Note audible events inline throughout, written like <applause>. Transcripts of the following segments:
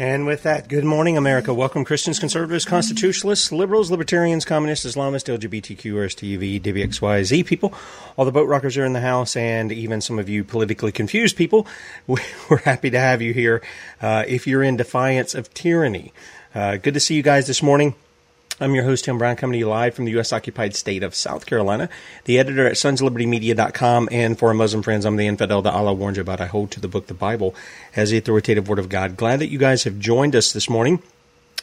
And with that, good morning, America. Welcome, Christians, conservatives, constitutionalists, liberals, libertarians, communists, Islamists, LGBTQ, RSTUV, WXYZ people. All the boat rockers are in the house, and even some of you politically confused people. <laughs> We're happy to have you here uh, if you're in defiance of tyranny. Uh, good to see you guys this morning. I'm your host, Tim Brown, coming to you live from the U.S. occupied state of South Carolina, the editor at sonslibertymedia.com. And for our Muslim friends, I'm the infidel that Allah warned you about. I hold to the book, the Bible, as the authoritative word of God. Glad that you guys have joined us this morning.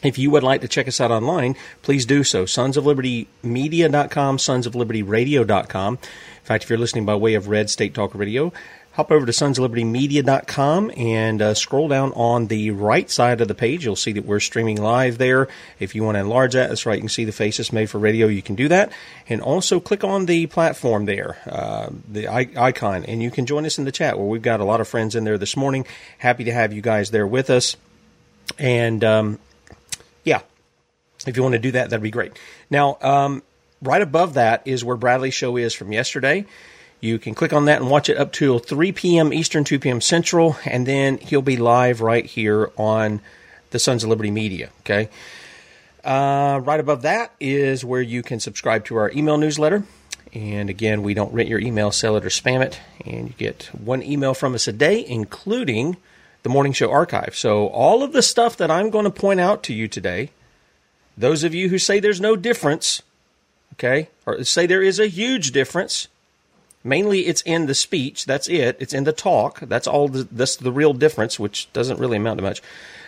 If you would like to check us out online, please do so. Sonsoflibertymedia.com, sonsoflibertyradio.com. In fact, if you're listening by way of Red State Talk Radio, hop over to sonsoflibertymedia.com and uh, scroll down on the right side of the page. You'll see that we're streaming live there. If you want to enlarge that, that's right. You can see the faces made for radio. You can do that. And also click on the platform there, uh, the icon, and you can join us in the chat where we've got a lot of friends in there this morning. Happy to have you guys there with us. And, um, yeah, if you want to do that, that'd be great. Now, um, right above that is where Bradley's show is from yesterday. You can click on that and watch it up till 3 p.m. Eastern, 2 p.m. Central, and then he'll be live right here on the Sons of Liberty Media. Okay. Uh, right above that is where you can subscribe to our email newsletter. And again, we don't rent your email, sell it, or spam it. And you get one email from us a day, including the morning show archive. So, all of the stuff that I'm going to point out to you today, those of you who say there's no difference, okay, or say there is a huge difference, mainly it's in the speech. That's it. It's in the talk. That's all. The, that's the real difference, which doesn't really amount to much.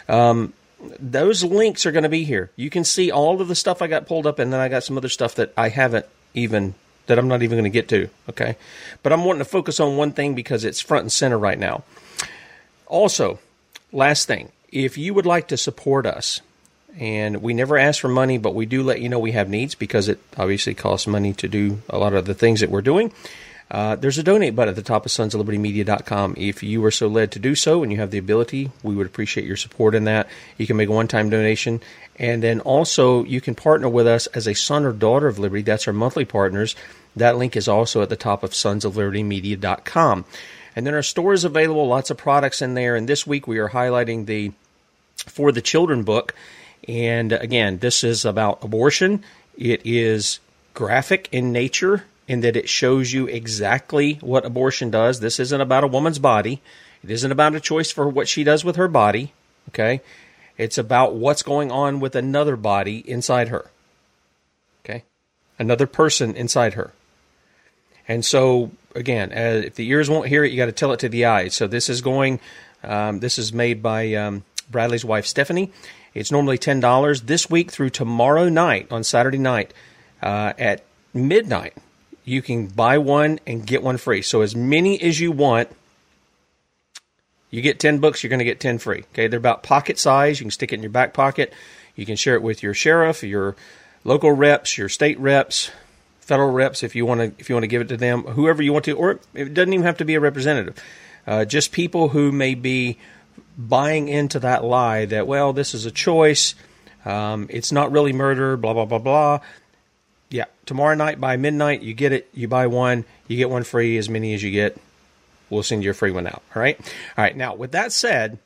Um, those links are going to be here. You can see all of the stuff I got pulled up, and then I got some other stuff that I haven't even that I'm not even going to get to. Okay, but I'm wanting to focus on one thing because it's front and center right now. Also, last thing, if you would like to support us, and we never ask for money, but we do let you know we have needs because it obviously costs money to do a lot of the things that we're doing. Uh, there's a donate button at the top of sons of sonsoflibertymedia.com. If you are so led to do so and you have the ability, we would appreciate your support in that. You can make a one time donation. And then also, you can partner with us as a son or daughter of Liberty. That's our monthly partners. That link is also at the top of sons of sonsoflibertymedia.com. And then our store is available, lots of products in there. And this week we are highlighting the For the Children book. And again, this is about abortion. It is graphic in nature in that it shows you exactly what abortion does. This isn't about a woman's body. It isn't about a choice for what she does with her body. Okay. It's about what's going on with another body inside her. Okay. Another person inside her. And so, again, uh, if the ears won't hear it, you got to tell it to the eyes. So this is going, um, this is made by um, Bradley's wife, Stephanie. It's normally $10 this week through tomorrow night on Saturday night uh, at midnight. You can buy one and get one free. So as many as you want, you get 10 books, you're going to get 10 free. Okay, they're about pocket size. You can stick it in your back pocket. You can share it with your sheriff, your local reps, your state reps, federal reps if you want to if you want to give it to them, whoever you want to, or it doesn't even have to be a representative. Uh, just people who may be buying into that lie that well, this is a choice. Um, it's not really murder. Blah blah blah blah. Tomorrow night by midnight, you get it. You buy one, you get one free. As many as you get, we'll send you a free one out. All right. All right. Now, with that said,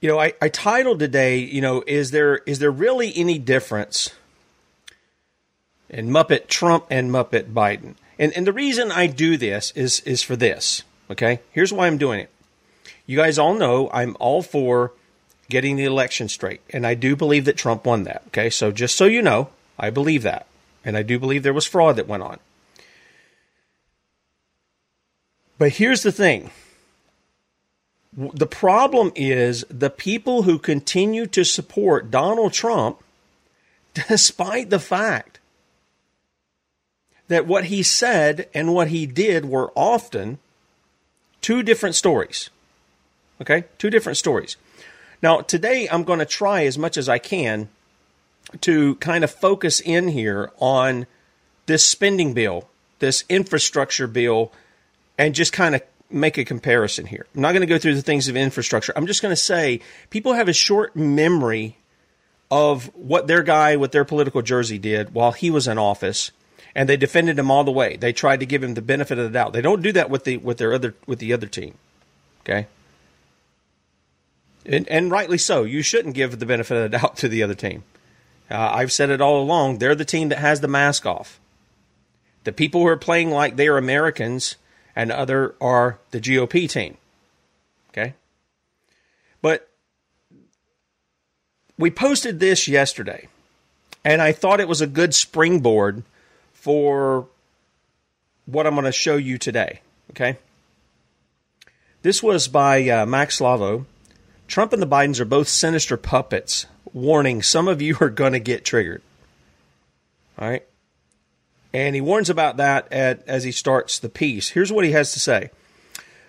you know, I, I titled today, you know, is there is there really any difference in Muppet Trump and Muppet Biden? And and the reason I do this is is for this. Okay, here's why I'm doing it. You guys all know I'm all for getting the election straight, and I do believe that Trump won that. Okay, so just so you know, I believe that, and I do believe there was fraud that went on. But here's the thing the problem is the people who continue to support Donald Trump, <laughs> despite the fact that what he said and what he did were often two different stories. Okay? Two different stories. Now, today I'm going to try as much as I can to kind of focus in here on this spending bill, this infrastructure bill, and just kind of make a comparison here. I'm not going to go through the things of infrastructure. I'm just going to say people have a short memory of what their guy with their political jersey did while he was in office and they defended him all the way. They tried to give him the benefit of the doubt. They don't do that with the with their other with the other team. Okay? And, and rightly so. You shouldn't give the benefit of the doubt to the other team. Uh, I've said it all along. They're the team that has the mask off. The people who are playing like they are Americans and other are the GOP team. Okay? But we posted this yesterday, and I thought it was a good springboard for what I'm going to show you today. Okay? This was by uh, Mac Slavo. Trump and the Bidens are both sinister puppets. Warning, some of you are going to get triggered. All right? And he warns about that at, as he starts the piece. Here's what he has to say.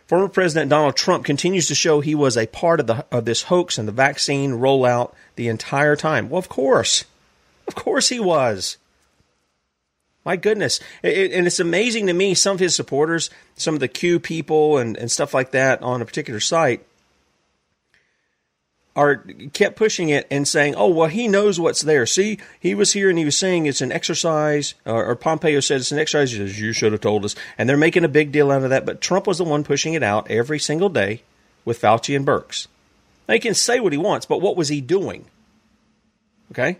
Former President Donald Trump continues to show he was a part of, the, of this hoax and the vaccine rollout the entire time. Well, of course. Of course he was. My goodness. It, and it's amazing to me, some of his supporters, some of the Q people and, and stuff like that on a particular site, are kept pushing it and saying, "Oh, well, he knows what's there." See, he was here and he was saying it's an exercise, or, or Pompeo said it's an exercise. Says, "You should have told us," and they're making a big deal out of that. But Trump was the one pushing it out every single day with Fauci and Birx. Now he can say what he wants, but what was he doing? Okay,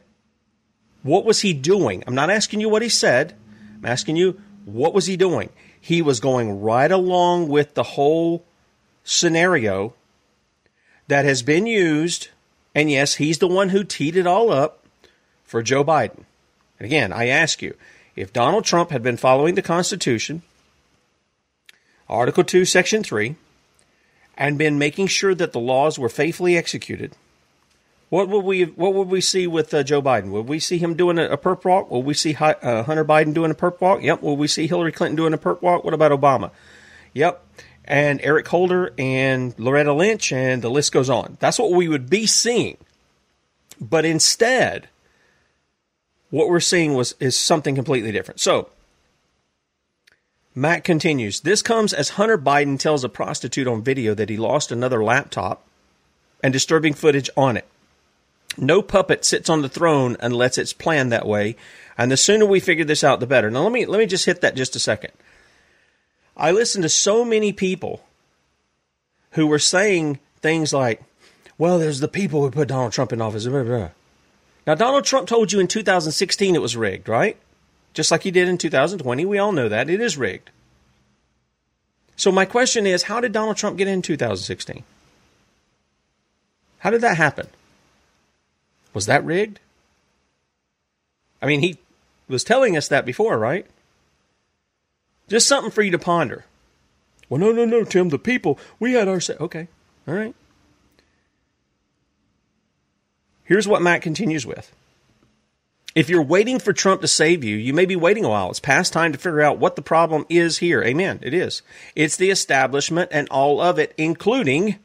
what was he doing? I'm not asking you what he said. I'm asking you what was he doing. He was going right along with the whole scenario that has been used, and yes, he's the one who teed it all up for Joe Biden. And again, I ask you, if Donald Trump had been following the Constitution, Article 2, Section 3, and been making sure that the laws were faithfully executed, what would we what would we see with uh, Joe Biden? Would we see him doing a, a perp walk? Will we see uh, Hunter Biden doing a perp walk? Yep. Will we see Hillary Clinton doing a perp walk? What about Obama? Yep and Eric Holder and Loretta Lynch, and the list goes on. That's what we would be seeing. But instead, what we're seeing was is something completely different. So Matt continues. This comes as Hunter Biden tells a prostitute on video that he lost another laptop and disturbing footage on it. No puppet sits on the throne unless it's planned that way. And the sooner we figure this out, the better. Now let me let me just hit that just a second. I listened to so many people who were saying things like, "Well, there's the people who put Donald Trump in office." Now Donald Trump told you in 2016 it was rigged, right? Just like he did in 2020. We all know that it is rigged. So my question is, how did Donald Trump get in 2016? How did that happen? Was that rigged? I mean, he was telling us that before, right? Just something for you to ponder. Well, no, no, no, Tim, the people, we had our say. Okay, all right. Here's what Matt continues with. If you're waiting for Trump to save you, you may be waiting a while. It's past time to figure out what the problem is here. Amen. It is. It's the establishment and all of it, including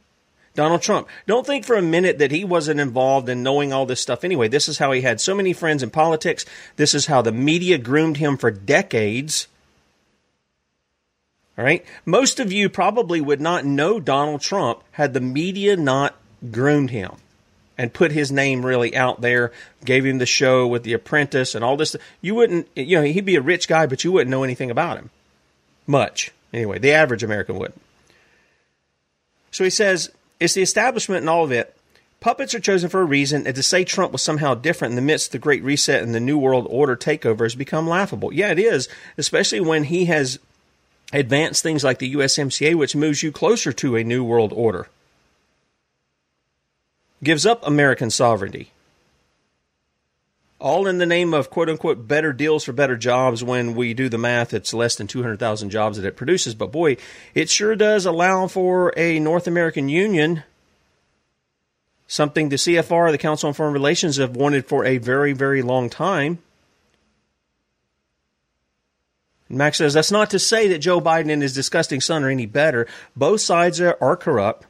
Donald Trump. Don't think for a minute that he wasn't involved in knowing all this stuff anyway. This is how he had so many friends in politics. This is how the media groomed him for decades. Right. Most of you probably would not know Donald Trump had the media not groomed him and put his name really out there, gave him the show with The Apprentice and all this. You wouldn't, you know, he'd be a rich guy, but you wouldn't know anything about him. Much. Anyway, the average American would. So he says, it's the establishment and all of it. Puppets are chosen for a reason, and to say Trump was somehow different in the midst of the Great Reset and the New World Order takeover has become laughable. Yeah, it is, especially when he has advanced things like the USMCA, which moves you closer to a New World Order. Gives up American sovereignty. All in the name of quote unquote better deals for better jobs when we do the math, it's less than 200,000 jobs that it produces. But boy, it sure does allow for a North American Union, something the CFR, the Council on Foreign Relations, have wanted for a very, very long time. Mac says that's not to say that Joe Biden and his disgusting son are any better. Both sides are, are corrupt,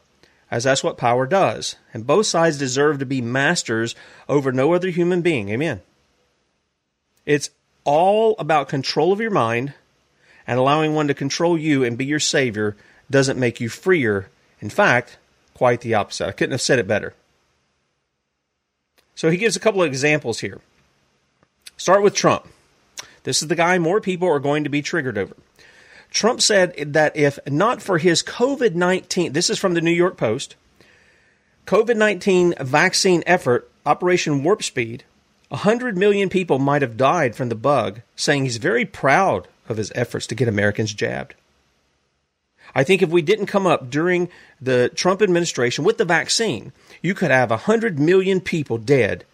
as that's what power does. And both sides deserve to be masters over no other human being. Amen. It's all about control of your mind, and allowing one to control you and be your savior doesn't make you freer. In fact, quite the opposite. I couldn't have said it better. So he gives a couple of examples here. Start with Trump. This is the guy more people are going to be triggered over. Trump said that if not for his COVID 19, this is from the New York Post, COVID 19 vaccine effort, Operation Warp Speed, 100 million people might have died from the bug, saying he's very proud of his efforts to get Americans jabbed. I think if we didn't come up during the Trump administration with the vaccine, you could have 100 million people dead,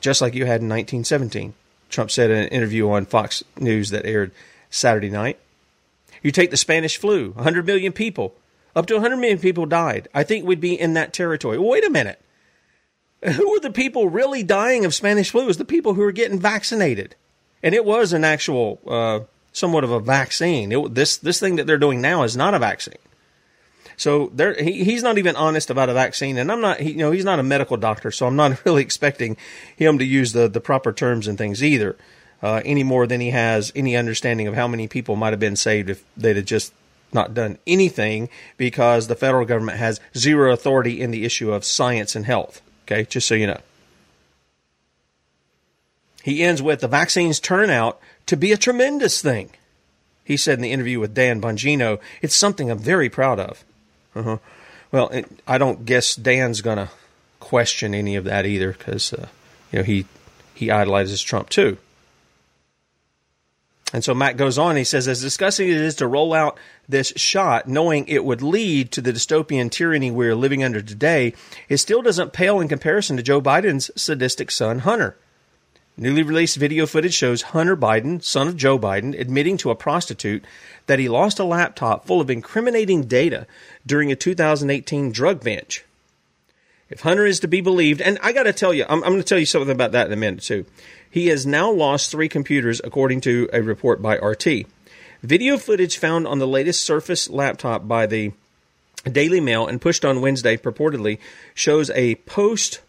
just like you had in 1917. Trump said in an interview on Fox News that aired Saturday night. You take the Spanish flu, 100 million people, up to 100 million people died. I think we'd be in that territory. Wait a minute. Who are the people really dying of Spanish flu? Is the people who are getting vaccinated. And it was an actual, uh, somewhat of a vaccine. It, this, this thing that they're doing now is not a vaccine. So there, he, he's not even honest about a vaccine, and I'm not. He, you know, he's not a medical doctor, so I'm not <laughs> really expecting him to use the the proper terms and things either, uh, any more than he has any understanding of how many people might have been saved if they'd have just not done anything because the federal government has zero authority in the issue of science and health. Okay, just so you know. He ends with the vaccines turn out to be a tremendous thing. He said in the interview with Dan Bongino, it's something I'm very proud of. Uh-huh. Well, it, I don't guess Dan's going to question any of that either because uh, you know he he idolizes Trump too. And so Matt goes on. He says, as disgusting as it is to roll out this shot, knowing it would lead to the dystopian tyranny we're living under today, it still doesn't pale in comparison to Joe Biden's sadistic son, Hunter. Newly released video footage shows Hunter Biden, son of Joe Biden, admitting to a prostitute that he lost a laptop full of incriminating data during a 2018 drug binge. If Hunter is to be believed, and I got to tell you, I'm, I'm going to tell you something about that in a minute too. He has now lost three computers, according to a report by RT. Video footage found on the latest Surface laptop by the Daily Mail and pushed on Wednesday purportedly shows a post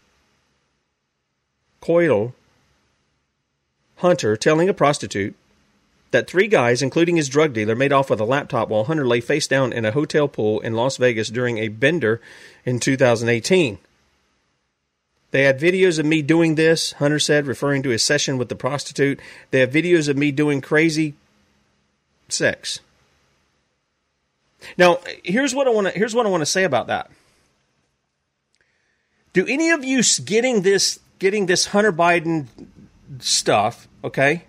coital Hunter telling a prostitute that three guys, including his drug dealer, made off with a laptop while Hunter lay face down in a hotel pool in Las Vegas during a bender in 2018. They had videos of me doing this, Hunter said, referring to his session with the prostitute. They have videos of me doing crazy sex. Now, here's what I want to here's what I want to say about that. Do any of you getting this getting this Hunter Biden stuff, okay?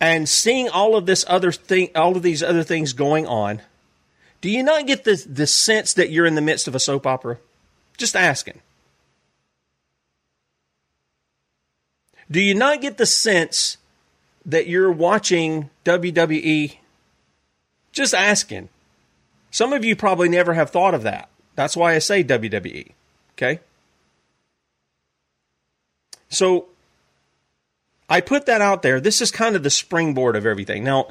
And seeing all of this other thing all of these other things going on, do you not get the the sense that you're in the midst of a soap opera? Just asking. Do you not get the sense that you're watching WWE? Just asking. Some of you probably never have thought of that. That's why I say WWE. Okay? So I put that out there. This is kind of the springboard of everything. Now,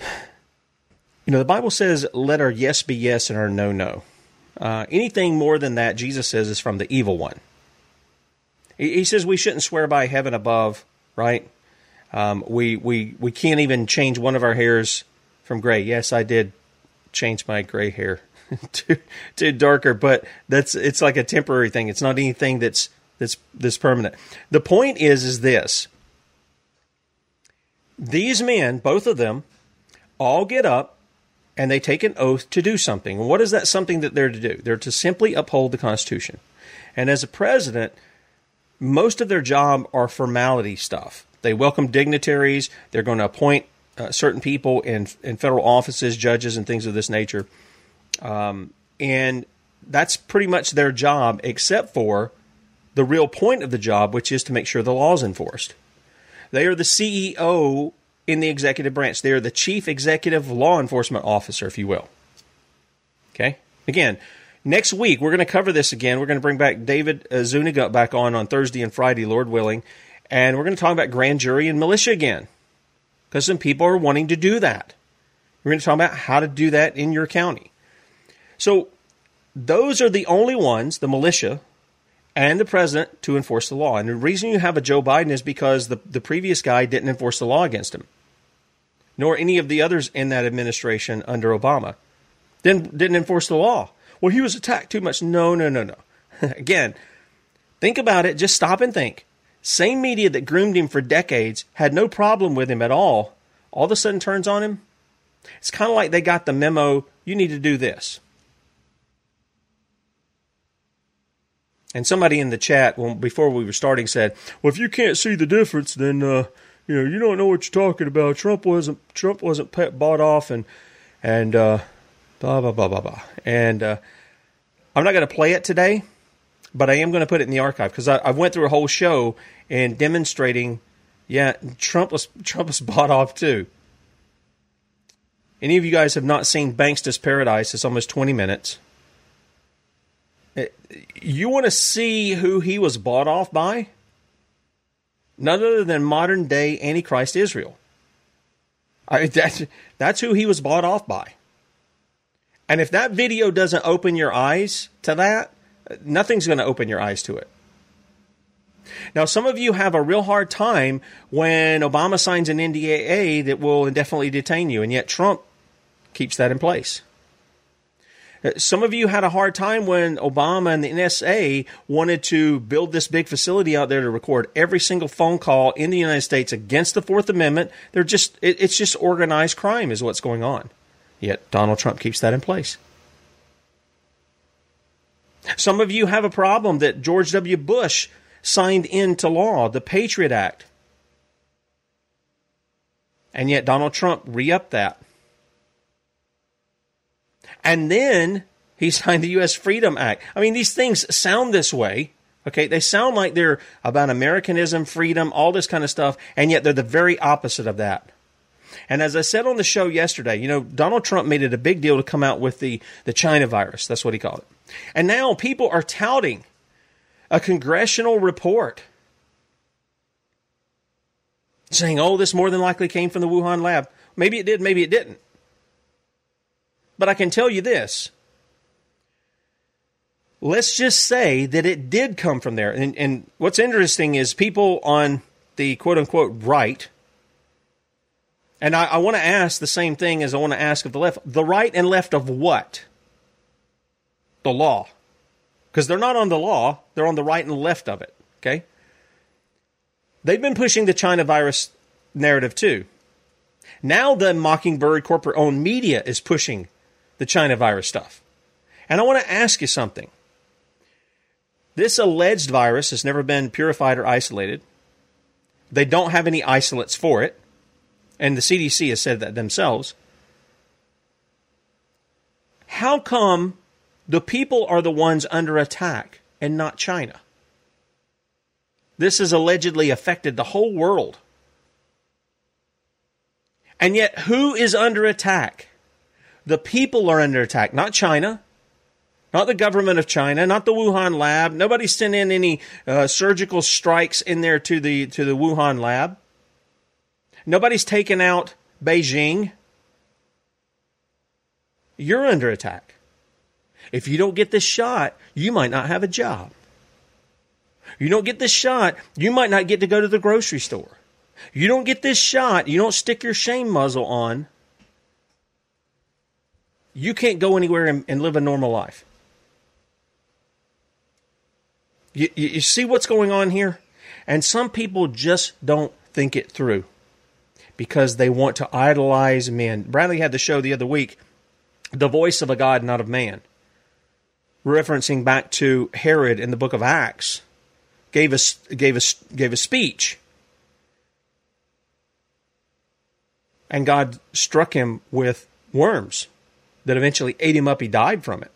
you know, the Bible says, let our yes be yes and our no, no. Uh, anything more than that, Jesus says, is from the evil one. He says we shouldn't swear by heaven above, right? Um, we, we, we can't even change one of our hairs from gray. Yes, I did change my gray hair <laughs> to, to darker, but that's it's like a temporary thing. It's not anything that's that's that's permanent. The point is is this. These men, both of them, all get up and they take an oath to do something. what is that something that they're to do? They're to simply uphold the Constitution. And as a president, most of their job are formality stuff. They welcome dignitaries. They're going to appoint uh, certain people in in federal offices, judges, and things of this nature. Um, and that's pretty much their job, except for the real point of the job, which is to make sure the law is enforced. They are the CEO in the executive branch. They are the chief executive law enforcement officer, if you will. Okay. Again, Next week, we're going to cover this again. We're going to bring back David uh, Zuniga back on on Thursday and Friday, Lord willing. And we're going to talk about grand jury and militia again because some people are wanting to do that. We're going to talk about how to do that in your county. So, those are the only ones, the militia and the president, to enforce the law. And the reason you have a Joe Biden is because the, the previous guy didn't enforce the law against him, nor any of the others in that administration under Obama. Didn't, didn't enforce the law well, he was attacked too much. No, no, no, no. <laughs> Again, think about it. Just stop and think. Same media that groomed him for decades had no problem with him at all, all of a sudden turns on him. It's kind of like they got the memo you need to do this. And somebody in the chat, well, before we were starting, said, "Well, if you can't see the difference, then uh, you know you don't know what you're talking about. Trump wasn't Trump wasn't bought off, and and uh, blah blah blah blah blah. And uh, I'm not going to play it today, but I am going to put it in the archive because I, I, went through a whole show and demonstrating. Yeah, Trump was Trump was <laughs> bought off too. Any of you guys have not seen Banksta's Paradise? It's almost 20 minutes. You want to see who he was bought off by? None other than modern day Antichrist Israel. I, <laughs> that's, that's who he was bought off by. And if that video doesn't open your eyes to that, nothing's going to open your eyes to it. Now, some of you have a real hard time when Obama signs an NDAA that will indefinitely detain you, and yet Trump keeps that in place. Some of you had a hard time when Obama and the NSA wanted to build this big facility out there to record every single phone call in the United States against the Fourth Amendment. They're just, it's just organized crime, is what's going on. Yet Donald Trump keeps that in place. Some of you have a problem that George W. Bush signed into law, the Patriot Act. And yet Donald Trump re upped that. And then he <laughs> signed the U.S. Freedom Act. I mean, these things sound this way. Okay, they sound like they're about Americanism, freedom, all this kind of stuff, and yet they're the very opposite of that. And as I said on the show yesterday, you know, Donald Trump made it a big deal to come out with the, the China virus. That's what he called it. And now people are touting a congressional report saying, oh, this more than likely came from the Wuhan lab. Maybe it did, maybe it didn't. But I can tell you this. Let's just say that it did come from there. And, and what's interesting is people on the quote unquote right and I, I want to ask the same thing as I want to ask of the left. The right and left of what? The law. because they're not on the law, they're on the right and left of it. Okay? They've been pushing the China virus narrative too. Now the Mockingbird corporate owned media is pushing the China virus stuff. And I want to ask you something. This alleged virus has never been purified or isolated. They don't have any isolates for it. And the CDC has said that themselves. How come the people are the ones under attack and not China? This has allegedly affected the whole world. And yet, who is under attack? The people are under attack, not China, not the government of China, not the Wuhan lab. Nobody's sent in any uh, surgical strikes in there to the to the Wuhan lab. Nobody's taken out Beijing. You're under attack. If you don't get this shot, you might not have a job. You don't get this shot, you might not get to go to the grocery store. You don't get this shot, you don't stick your shame muzzle on, you can't go anywhere and, and live a normal life. You, you, see what's going on here? And some people just don't think it through because they want to idolize men. Bradley had the show the other week, The Voice of a God, Not of Man, referencing back to Herod in the book of Acts, gave a, gave a, gave a speech. And God struck him with worms that eventually ate him up. He died from it.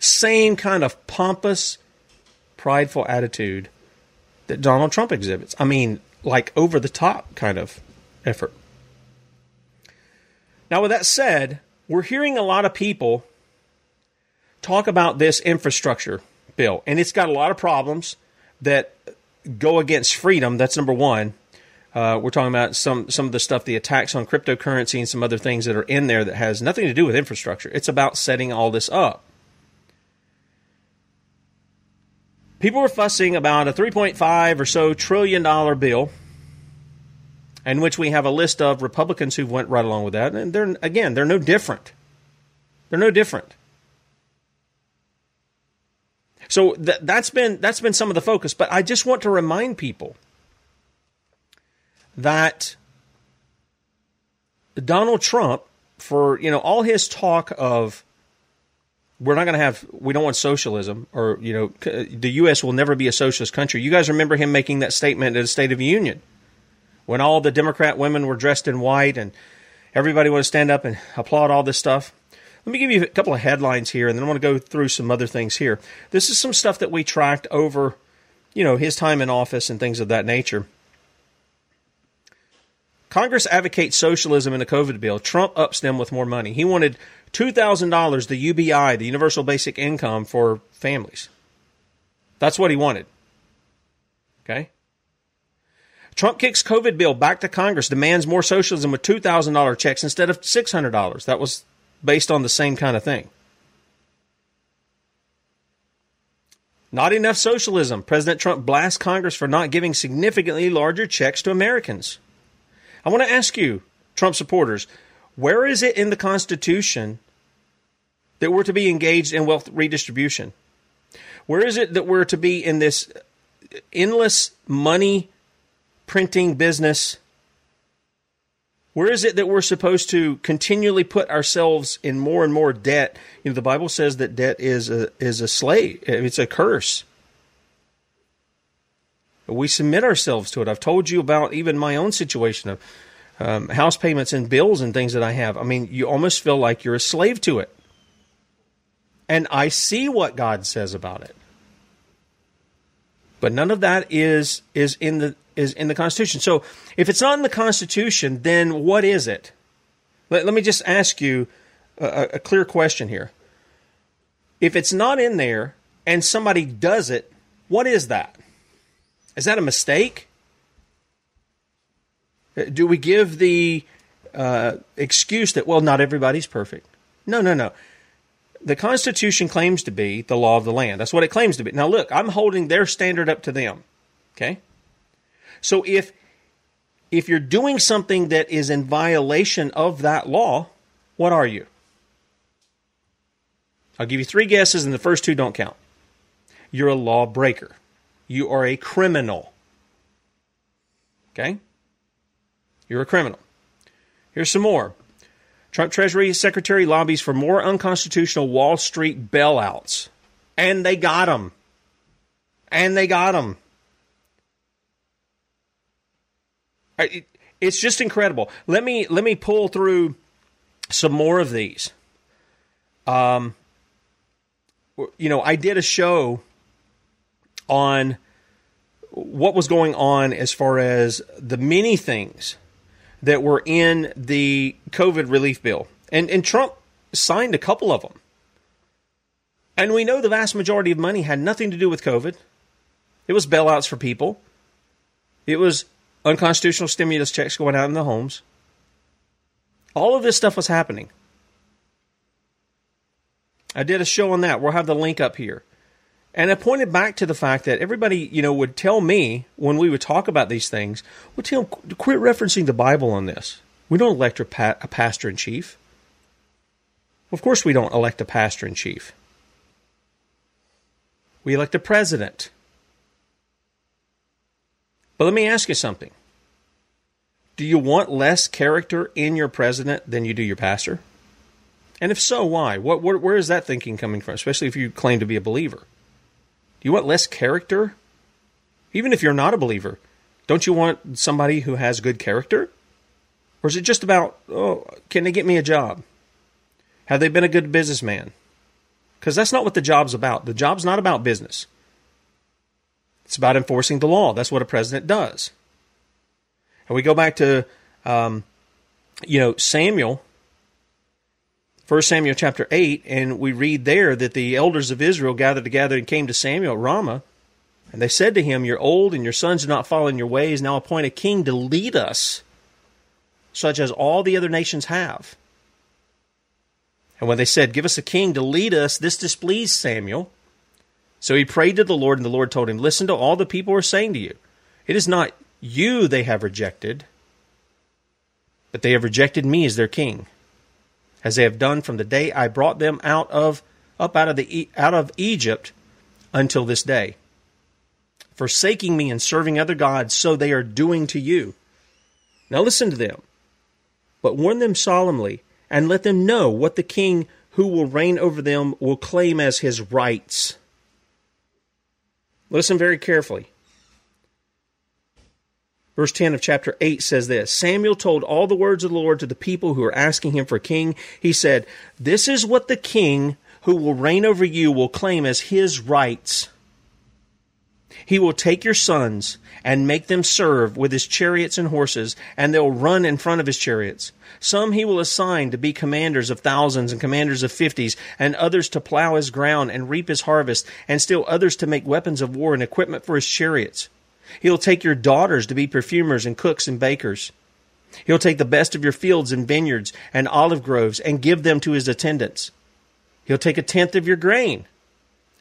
Same kind of pompous, prideful attitude that Donald Trump exhibits. I mean, like over the top kind of effort. Now, with that said, we're hearing a lot of people talk about this infrastructure bill, and it's got a lot of problems that go against freedom. That's number one. Uh, we're talking about some some of the stuff, the attacks on cryptocurrency, and some other things that are in there that has nothing to do with infrastructure. It's about setting all this up. people were fussing about a 3.5 or so trillion dollar bill in which we have a list of Republicans who went right along with that. And they're again, they're no different. They're no different. So th- that's been that's been some of the focus. But I just want to remind people that Donald Trump, for you know all his talk of we're not going to have we don't want socialism or you know the US will never be a socialist country. You guys remember him making that statement at the State of the Union when all the Democrat women were dressed in white and everybody wanted to stand up and applaud all this stuff. Let me give you a couple of headlines here and then I want to go through some other things here. This is some stuff that we tracked over you know his time in office and things of that nature. Congress advocates socialism in the COVID bill. Trump ups them with more money. He wanted $2,000, the UBI, the Universal Basic Income for families. That's what he wanted. Okay? Trump kicks COVID bill back to Congress, demands more socialism with $2,000 checks instead of $600. That was based on the same kind of thing. Not enough socialism. President Trump blasts Congress for not giving significantly larger checks to Americans. I want to ask you, Trump supporters, where is it in the Constitution that we're to be engaged in wealth redistribution? Where is it that we're to be in this endless money printing business? Where is it that we're supposed to continually put ourselves in more and more debt? You know, the Bible says that debt is a is a slave. It's a curse. We submit ourselves to it. I've told you about even my own situation of um, house payments and bills and things that I have. I mean, you almost feel like you're a slave to it. And I see what God says about it. But none of that is is in the is in the Constitution. So if it's not in the Constitution, then what is it? Let, let me just ask you a, a clear question here. If it's not in there and somebody does it, what is that? Is that a mistake? Do we give the uh, excuse that, well, not everybody's perfect? No, no, no the Constitution claims to be the law of the land. That's what it claims to be. Now, look, I'm holding their standard up to them. Okay? So if if you're doing something that is in violation of that law, what are you? I'll give you three guesses, and the first two don't count. You're a lawbreaker. You are a criminal. Okay? You're a criminal. Here's some more. Trump Treasury Secretary lobbies for more unconstitutional Wall Street bailouts. And they got them. And they got them. It's just incredible. Let me let me pull through some more of these. Um, you know, I did a show on what was going on as far as the many things that were in the COVID relief bill. And, and Trump signed a couple of them. And we know the vast majority of money had nothing to do with COVID. It was bailouts for people. It was unconstitutional stimulus checks going out in the homes. All of this stuff was happening. I did a show on that. We'll have the link up here. And I pointed back to the fact that everybody, you know, would tell me when we would talk about these things, would tell quit referencing the Bible on this. We don't elect a, pa- a pastor in chief. Of course, we don't elect a pastor in chief. We elect a president. But let me ask you something. Do you want less character in your president than you do your pastor? And if so, why? What, where, where is that thinking coming from, especially if you claim to be a believer? You want less character? Even if you're not a believer, don't you want somebody who has good character? Or is it just about, oh, can they get me a job? Have they been a good businessman? Because that's not what the job's about. The job's not about business. It's about enforcing the law. That's what a president does. And we go back to, um, you know, Samuel 1 Samuel chapter 8, and we read there that the elders of Israel gathered together and came to Samuel at Ramah. And they said to him, You're old, and your sons do not follow in your ways. Now appoint a king to lead us, such as all the other nations have. And when they said, Give us a king to lead us, this displeased Samuel. So he prayed to the Lord, and the Lord told him, Listen to all the people are saying to you. It is not you they have rejected, but they have rejected me as their king as they have done from the day I brought them out of up out of the out of Egypt until this day. Forsaking me and serving other gods, so they are doing to you. Now listen to them, but warn them solemnly, and let them know what the king who will reign over them will claim as his rights. Listen very carefully. Verse 10 of chapter 8 says this Samuel told all the words of the Lord to the people who were asking him for a king. He said, This is what the king who will reign over you will claim as his rights. He will take your sons and make them serve with his chariots and horses, and they'll run in front of his chariots. Some he will assign to be commanders of thousands and commanders of fifties, and others to plow his ground and reap his harvest, and still others to make weapons of war and equipment for his chariots. He'll take your daughters to be perfumers and cooks and bakers. He'll take the best of your fields and vineyards and olive groves and give them to his attendants. He'll take a tenth of your grain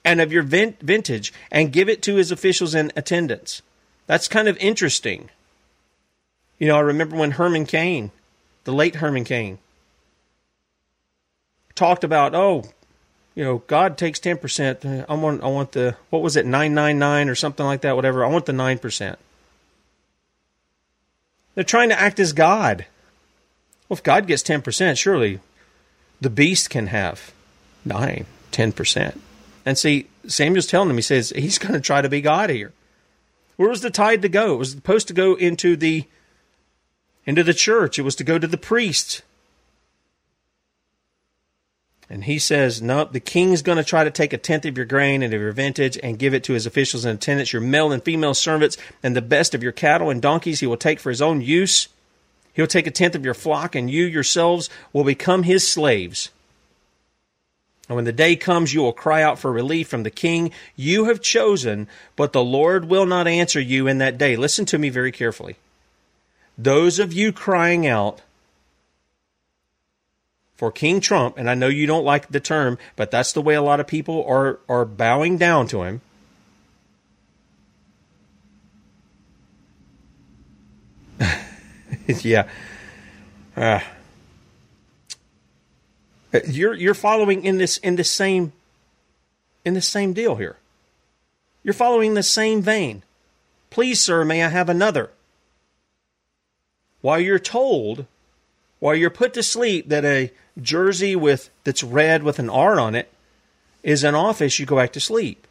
and of your vintage and give it to his officials and attendants. That's kind of interesting. You know, I remember when Herman Cain, the late Herman Cain, talked about, oh, you know, God takes ten percent. I want, I want the what was it, nine nine nine or something like that, whatever. I want the nine percent. They're trying to act as God. Well, if God gets ten percent, surely the beast can have nine, ten percent. And see, Samuel's telling him, he says he's going to try to be God here. Where was the tithe to go? It was supposed to go into the into the church. It was to go to the priests. And he says, Nope, the king's going to try to take a tenth of your grain and of your vintage and give it to his officials and attendants, your male and female servants, and the best of your cattle and donkeys he will take for his own use. He'll take a tenth of your flock, and you yourselves will become his slaves. And when the day comes, you will cry out for relief from the king you have chosen, but the Lord will not answer you in that day. Listen to me very carefully. Those of you crying out, for King Trump, and I know you don't like the term, but that's the way a lot of people are, are bowing down to him. <laughs> yeah. Uh, You're you're following in this in the same in the same deal here. You're following the same vein. Please, sir, may I have another? While you're told, while you're put to sleep that a jersey with that's red with an R on it is an office, you go back to sleep.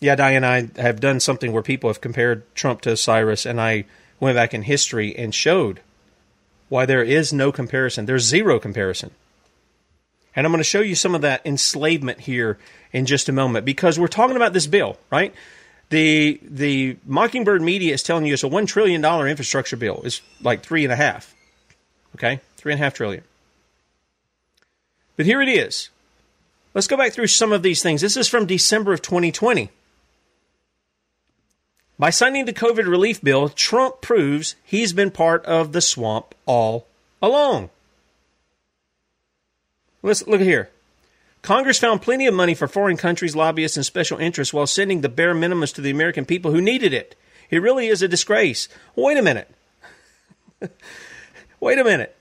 Yeah, Diane, I have done something where people have compared Trump to Cyrus, and I went back in history and showed why there is no comparison. There's zero comparison. And I'm going to show you some of that enslavement here in just a moment because we're talking about this bill, right? The the Mockingbird media is telling you it's a one trillion dollar infrastructure bill. It's like three and a half. Okay? Three and a half trillion. But here it is. Let's go back through some of these things. This is from December of 2020. By signing the COVID relief bill, Trump proves he's been part of the swamp all along. Let's look here. Congress found plenty of money for foreign countries, lobbyists, and special interests while sending the bare minimums to the American people who needed it. It really is a disgrace. Wait a minute. <laughs> Wait a minute.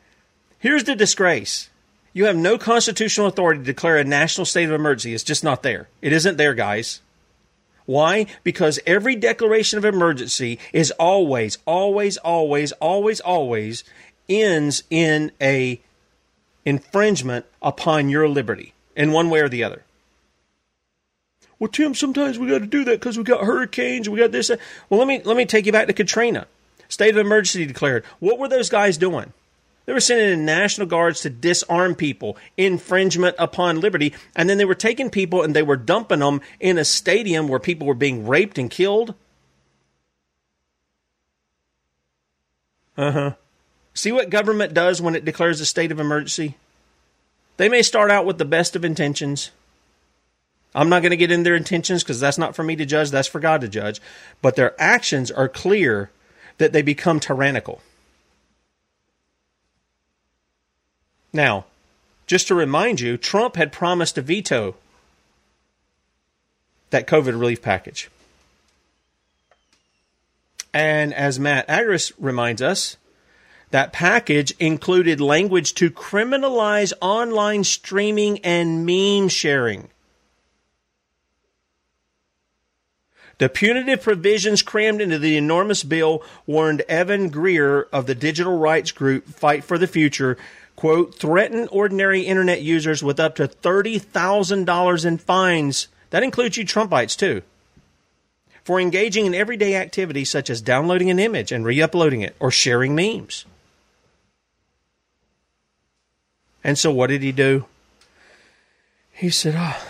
Here's the disgrace. You have no constitutional authority to declare a national state of emergency. It's just not there. It isn't there, guys. Why? Because every declaration of emergency is always, always, always, always, always ends in a infringement upon your liberty in one way or the other. Well, Tim, sometimes we got to do that because we got hurricanes, we got this. Well, let me let me take you back to Katrina. State of emergency declared. What were those guys doing? They were sending in National Guards to disarm people, infringement upon liberty, and then they were taking people and they were dumping them in a stadium where people were being raped and killed. Uh huh. See what government does when it declares a state of emergency? They may start out with the best of intentions. I'm not going to get in their intentions because that's not for me to judge, that's for God to judge. But their actions are clear that they become tyrannical. Now, just to remind you, Trump had promised to veto that COVID relief package. And as Matt Agorist reminds us, that package included language to criminalize online streaming and meme sharing. The punitive provisions crammed into the enormous bill warned Evan Greer of the digital rights group Fight for the Future quote, threaten ordinary internet users with up to $30,000 in fines. That includes you Trumpites, too. For engaging in everyday activities such as downloading an image and re uploading it or sharing memes. And so, what did he do? He said, Oh,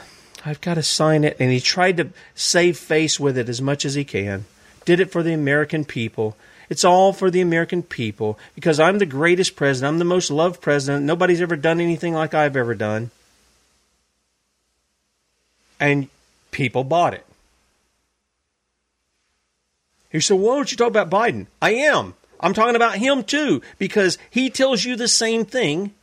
I've got to sign it. And he tried to save face with it as much as he can. Did it for the American people. It's all for the American people because I'm the greatest president. I'm the most loved president. Nobody's ever done anything like I've ever done. And people bought it. He said, why don't you talk about Biden? I am. I'm talking about him too because he tells you the same thing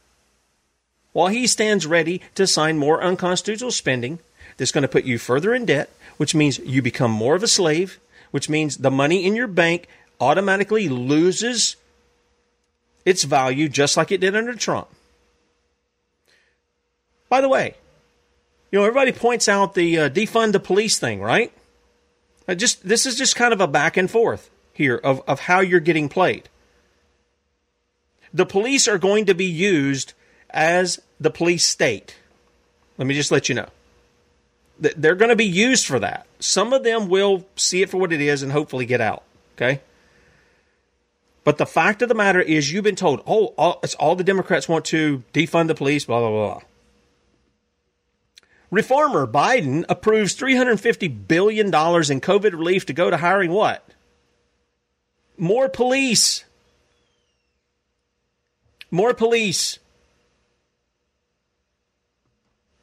while he stands ready to sign more unconstitutional spending that's going to put you further in debt, which means you become more of a slave, which means the money in your bank automatically loses its value just like it did under Trump. By the way, you know, everybody points out the uh, defund the police thing, right? I just this is just kind of a back and forth here of, of how you're getting played. The police are going to be used as the police state. Let me just let you know. They're going to be used for that. Some of them will see it for what it is and hopefully get out. Okay? But the fact of the matter is, you've been told, oh, all, it's all the Democrats want to defund the police, blah, blah, blah. Reformer Biden approves $350 billion in COVID relief to go to hiring what? More police. More police.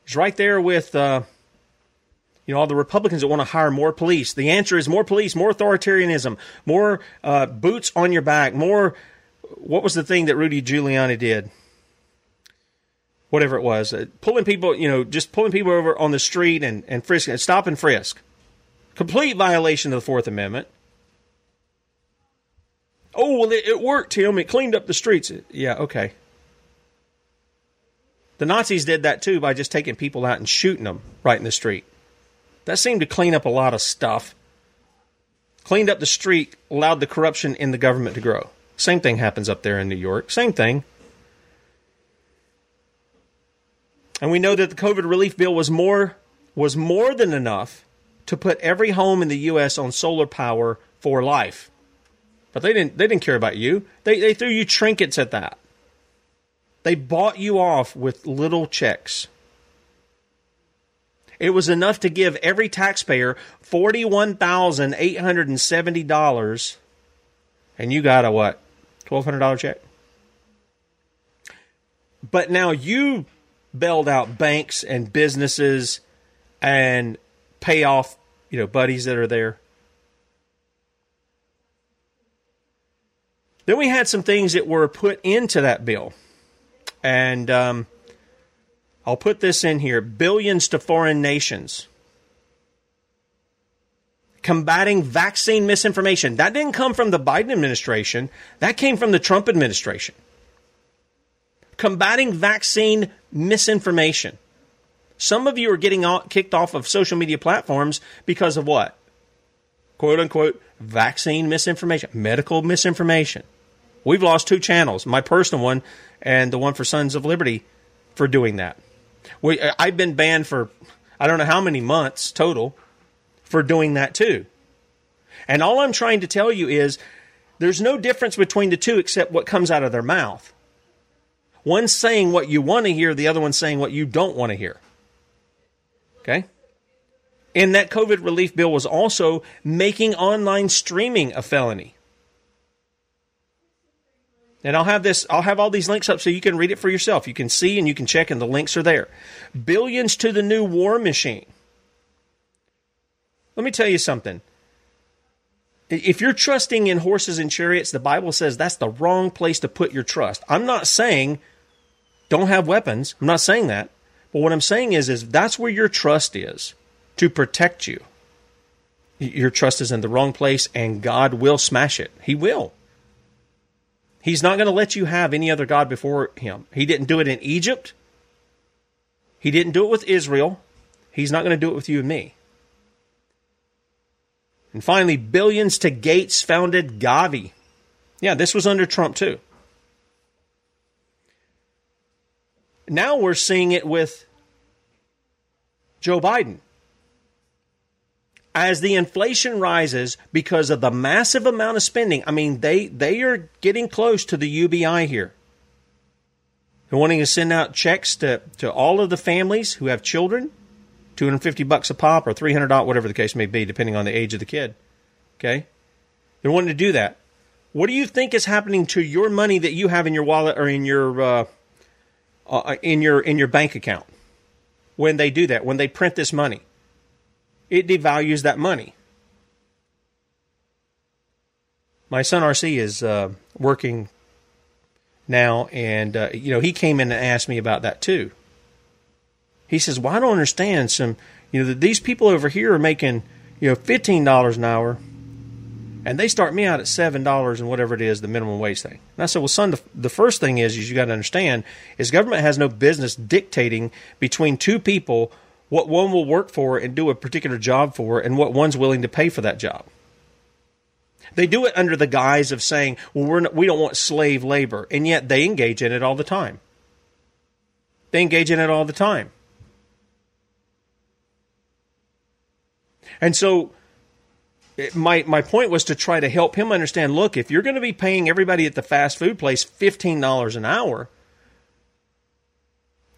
It's right there with uh, you know, all the Republicans that want to hire more police. The answer is more police, more authoritarianism, more uh, boots on your back, more. What was the thing that Rudy Giuliani did? Whatever it was, uh, pulling people, you know, just pulling people over on the street and, and frisk, and stop and frisk. Complete violation of the Fourth Amendment. Oh, well, it, it worked, Tim. It cleaned up the streets. Yeah, okay. The Nazis did that too by just taking people out and shooting them right in the street. That seemed to clean up a lot of stuff. Cleaned up the street, allowed the corruption in the government to grow. Same thing happens up there in New York. Same thing. And we know that the COVID relief bill was more was more than enough to put every home in the US on solar power for life. But they didn't they didn't care about you. They they threw you trinkets at that. They bought you off with little checks. It was enough to give every taxpayer $41,870 and you got a what? $1200 check. But now you bailed out banks and businesses and pay off, you know, buddies that are there. Then we had some things that were put into that bill. And um, I'll put this in here billions to foreign nations. Combating vaccine misinformation. That didn't come from the Biden administration, that came from the Trump administration. Combating vaccine misinformation. Some of you are getting kicked off of social media platforms because of what? Quote unquote, vaccine misinformation, medical misinformation. We've lost two channels, my personal one and the one for Sons of Liberty, for doing that. We, uh, I've been banned for I don't know how many months total for doing that too. And all I'm trying to tell you is there's no difference between the two except what comes out of their mouth. One's saying what you want to hear, the other one's saying what you don't want to hear. Okay? And that COVID relief bill was also making online streaming a felony. And I'll have this, I'll have all these links up so you can read it for yourself. You can see and you can check, and the links are there. Billions to the new war machine. Let me tell you something. If you're trusting in horses and chariots, the Bible says that's the wrong place to put your trust. I'm not saying don't have weapons. I'm not saying that. But what I'm saying is, is that's where your trust is to protect you. Your trust is in the wrong place, and God will smash it. He will. He's not going to let you have any other God before him. He didn't do it in Egypt. He didn't do it with Israel. He's not going to do it with you and me. And finally, billions to Gates founded Gavi. Yeah, this was under Trump too. Now we're seeing it with Joe Biden as the inflation rises because of the massive amount of spending, I mean, they, they are getting close to the UBI here. They're wanting to send out checks to, to all of the families who have children, 250 bucks a pop or 300 dollars, whatever the case may be, depending on the age of the kid. Okay? They're wanting to do that. What do you think is happening to your money that you have in your wallet or in your uh, uh, in your in your bank account when they do that? When they print this money? It devalues that money. My son RC is uh, working now, and uh, you know he came in and asked me about that too. He says, "Well, I don't understand. Some, you know, that these people over here are making, you know, fifteen dollars an hour, and they start me out at seven dollars and whatever it is, the minimum wage thing." And I said, "Well, son, the, the first thing is, is you got to understand is government has no business dictating between two people what one will work for and do a particular job for, and what one's willing to pay for that job. They do it under the guise of saying, well, we're not, we don't want slave labor, and yet they engage in it all the time. They engage in it all the time. And so, my, my point was to try to help him understand look, if you're going to be paying everybody at the fast food place $15 an hour,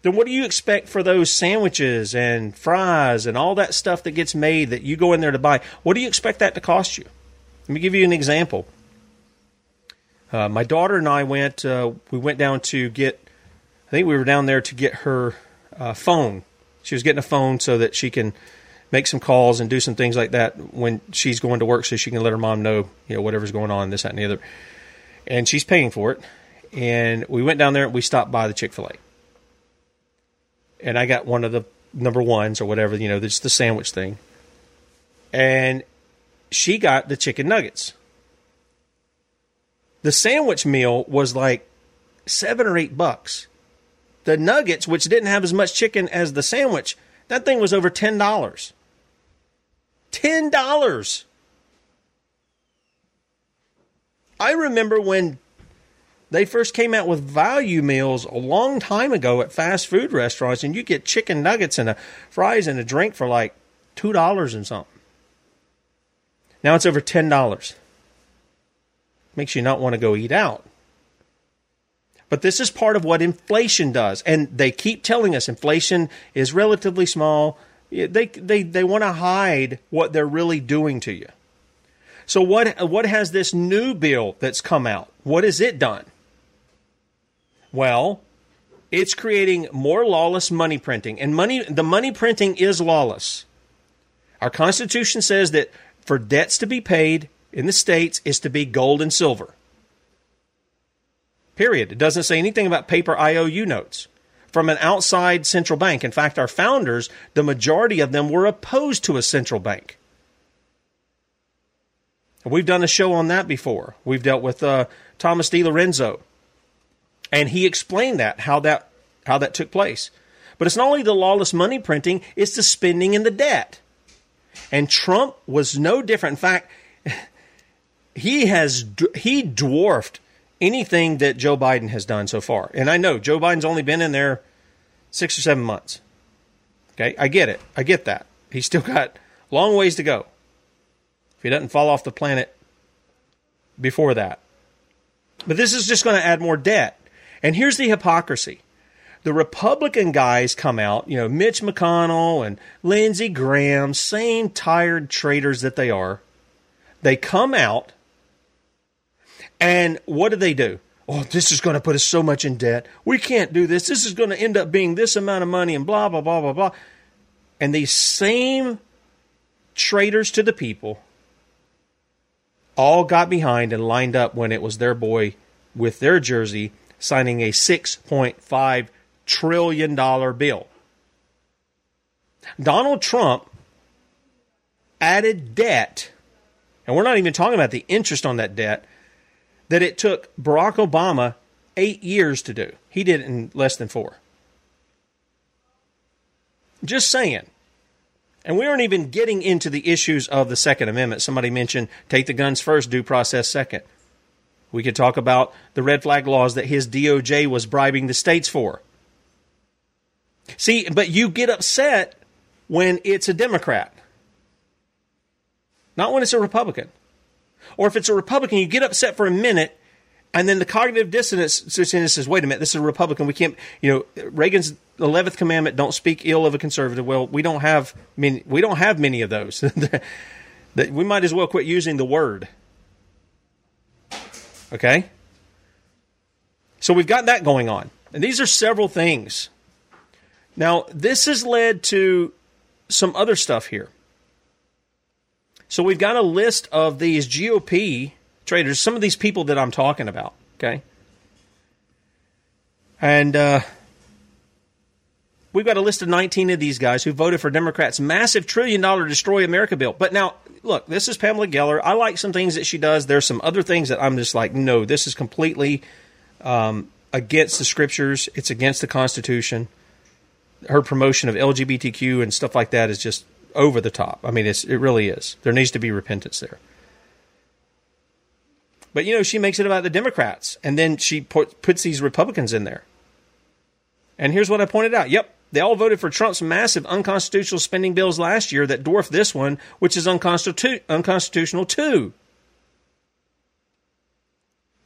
then what do you expect for those sandwiches and fries and all that stuff that gets made that you go in there to buy? What do you expect that to cost you? Let me give you an example. Uh, my daughter and I went. Uh, we went down to get. I think we were down there to get her uh, phone. She was getting a phone so that she can make some calls and do some things like that when she's going to work, so she can let her mom know, you know, whatever's going on, this, that, and the other. And she's paying for it. And we went down there and we stopped by the Chick Fil A and I got one of the number ones or whatever, you know, it's the sandwich thing. And she got the chicken nuggets. The sandwich meal was like seven or eight bucks. The nuggets, which didn't have as much chicken as the sandwich, that thing was over ten dollars. Ten dollars. I remember when they first came out with value meals a long time ago at fast food restaurants, and you get chicken nuggets and a fries and a drink for like two dollars and something. Now it's over ten dollars. Makes you not want to go eat out. But this is part of what inflation does, and they keep telling us inflation is relatively small. They they they want to hide what they're really doing to you. So what what has this new bill that's come out? What has it done? Well, it's creating more lawless money printing, and money the money printing is lawless. Our Constitution says that for debts to be paid in the states is to be gold and silver. Period. It doesn't say anything about paper IOU notes from an outside central bank. In fact, our founders, the majority of them were opposed to a central bank. We've done a show on that before. We've dealt with uh, Thomas DiLorenzo, and he explained that how that how that took place. But it's not only the lawless money printing; it's the spending and the debt. And Trump was no different. In fact, <laughs> he has he dwarfed anything that Joe Biden has done so far. And I know Joe Biden's only been in there six or seven months. Okay, I get it. I get that. He's still got long ways to go. If he doesn't fall off the planet before that. But this is just going to add more debt. And here's the hypocrisy. The Republican guys come out, you know, Mitch McConnell and Lindsey Graham, same tired traitors that they are. They come out and what do they do? Oh, this is going to put us so much in debt. We can't do this. This is going to end up being this amount of money and blah, blah, blah, blah, blah. And these same traitors to the people all got behind and lined up when it was their boy with their jersey signing a $6.5 trillion bill. Donald Trump added debt, and we're not even talking about the interest on that debt that it took Barack Obama eight years to do. He did it in less than four. Just saying. And we aren't even getting into the issues of the Second Amendment. Somebody mentioned take the guns first, due process second. We could talk about the red flag laws that his DOJ was bribing the states for. See, but you get upset when it's a Democrat, not when it's a Republican. Or if it's a Republican, you get upset for a minute, and then the cognitive dissonance says, wait a minute, this is a Republican. We can't, you know, Reagan's 11th commandment, don't speak ill of a conservative. Well, we don't have, mean, we don't have many of those. <laughs> we might as well quit using the word. Okay? So we've got that going on. And these are several things. Now, this has led to some other stuff here. So we've got a list of these GOP traitors, some of these people that I'm talking about, okay? And uh, we've got a list of 19 of these guys who voted for Democrats' massive trillion dollar destroy America bill. But now, look, this is Pamela Geller. I like some things that she does. There's some other things that I'm just like, no, this is completely um, against the scriptures. It's against the Constitution. Her promotion of LGBTQ and stuff like that is just over the top. I mean, it's, it really is. There needs to be repentance there. But, you know, she makes it about the Democrats, and then she put, puts these Republicans in there. And here's what I pointed out. Yep, they all voted for Trump's massive unconstitutional spending bills last year that dwarf this one, which is unconstitu- unconstitutional too.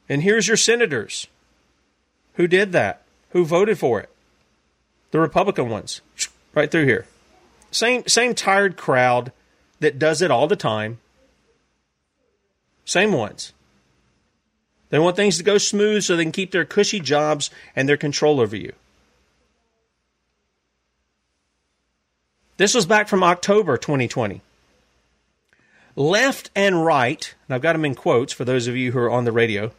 And here's your senators who did that, who voted for it. The Republican ones, right through here. Same same tired crowd that does it all the time. Same ones. They want things to go smooth so they can keep their cushy jobs and their control over you. This was back from October 2020. Left and right, and I've got them in quotes for those of you who are on the radio,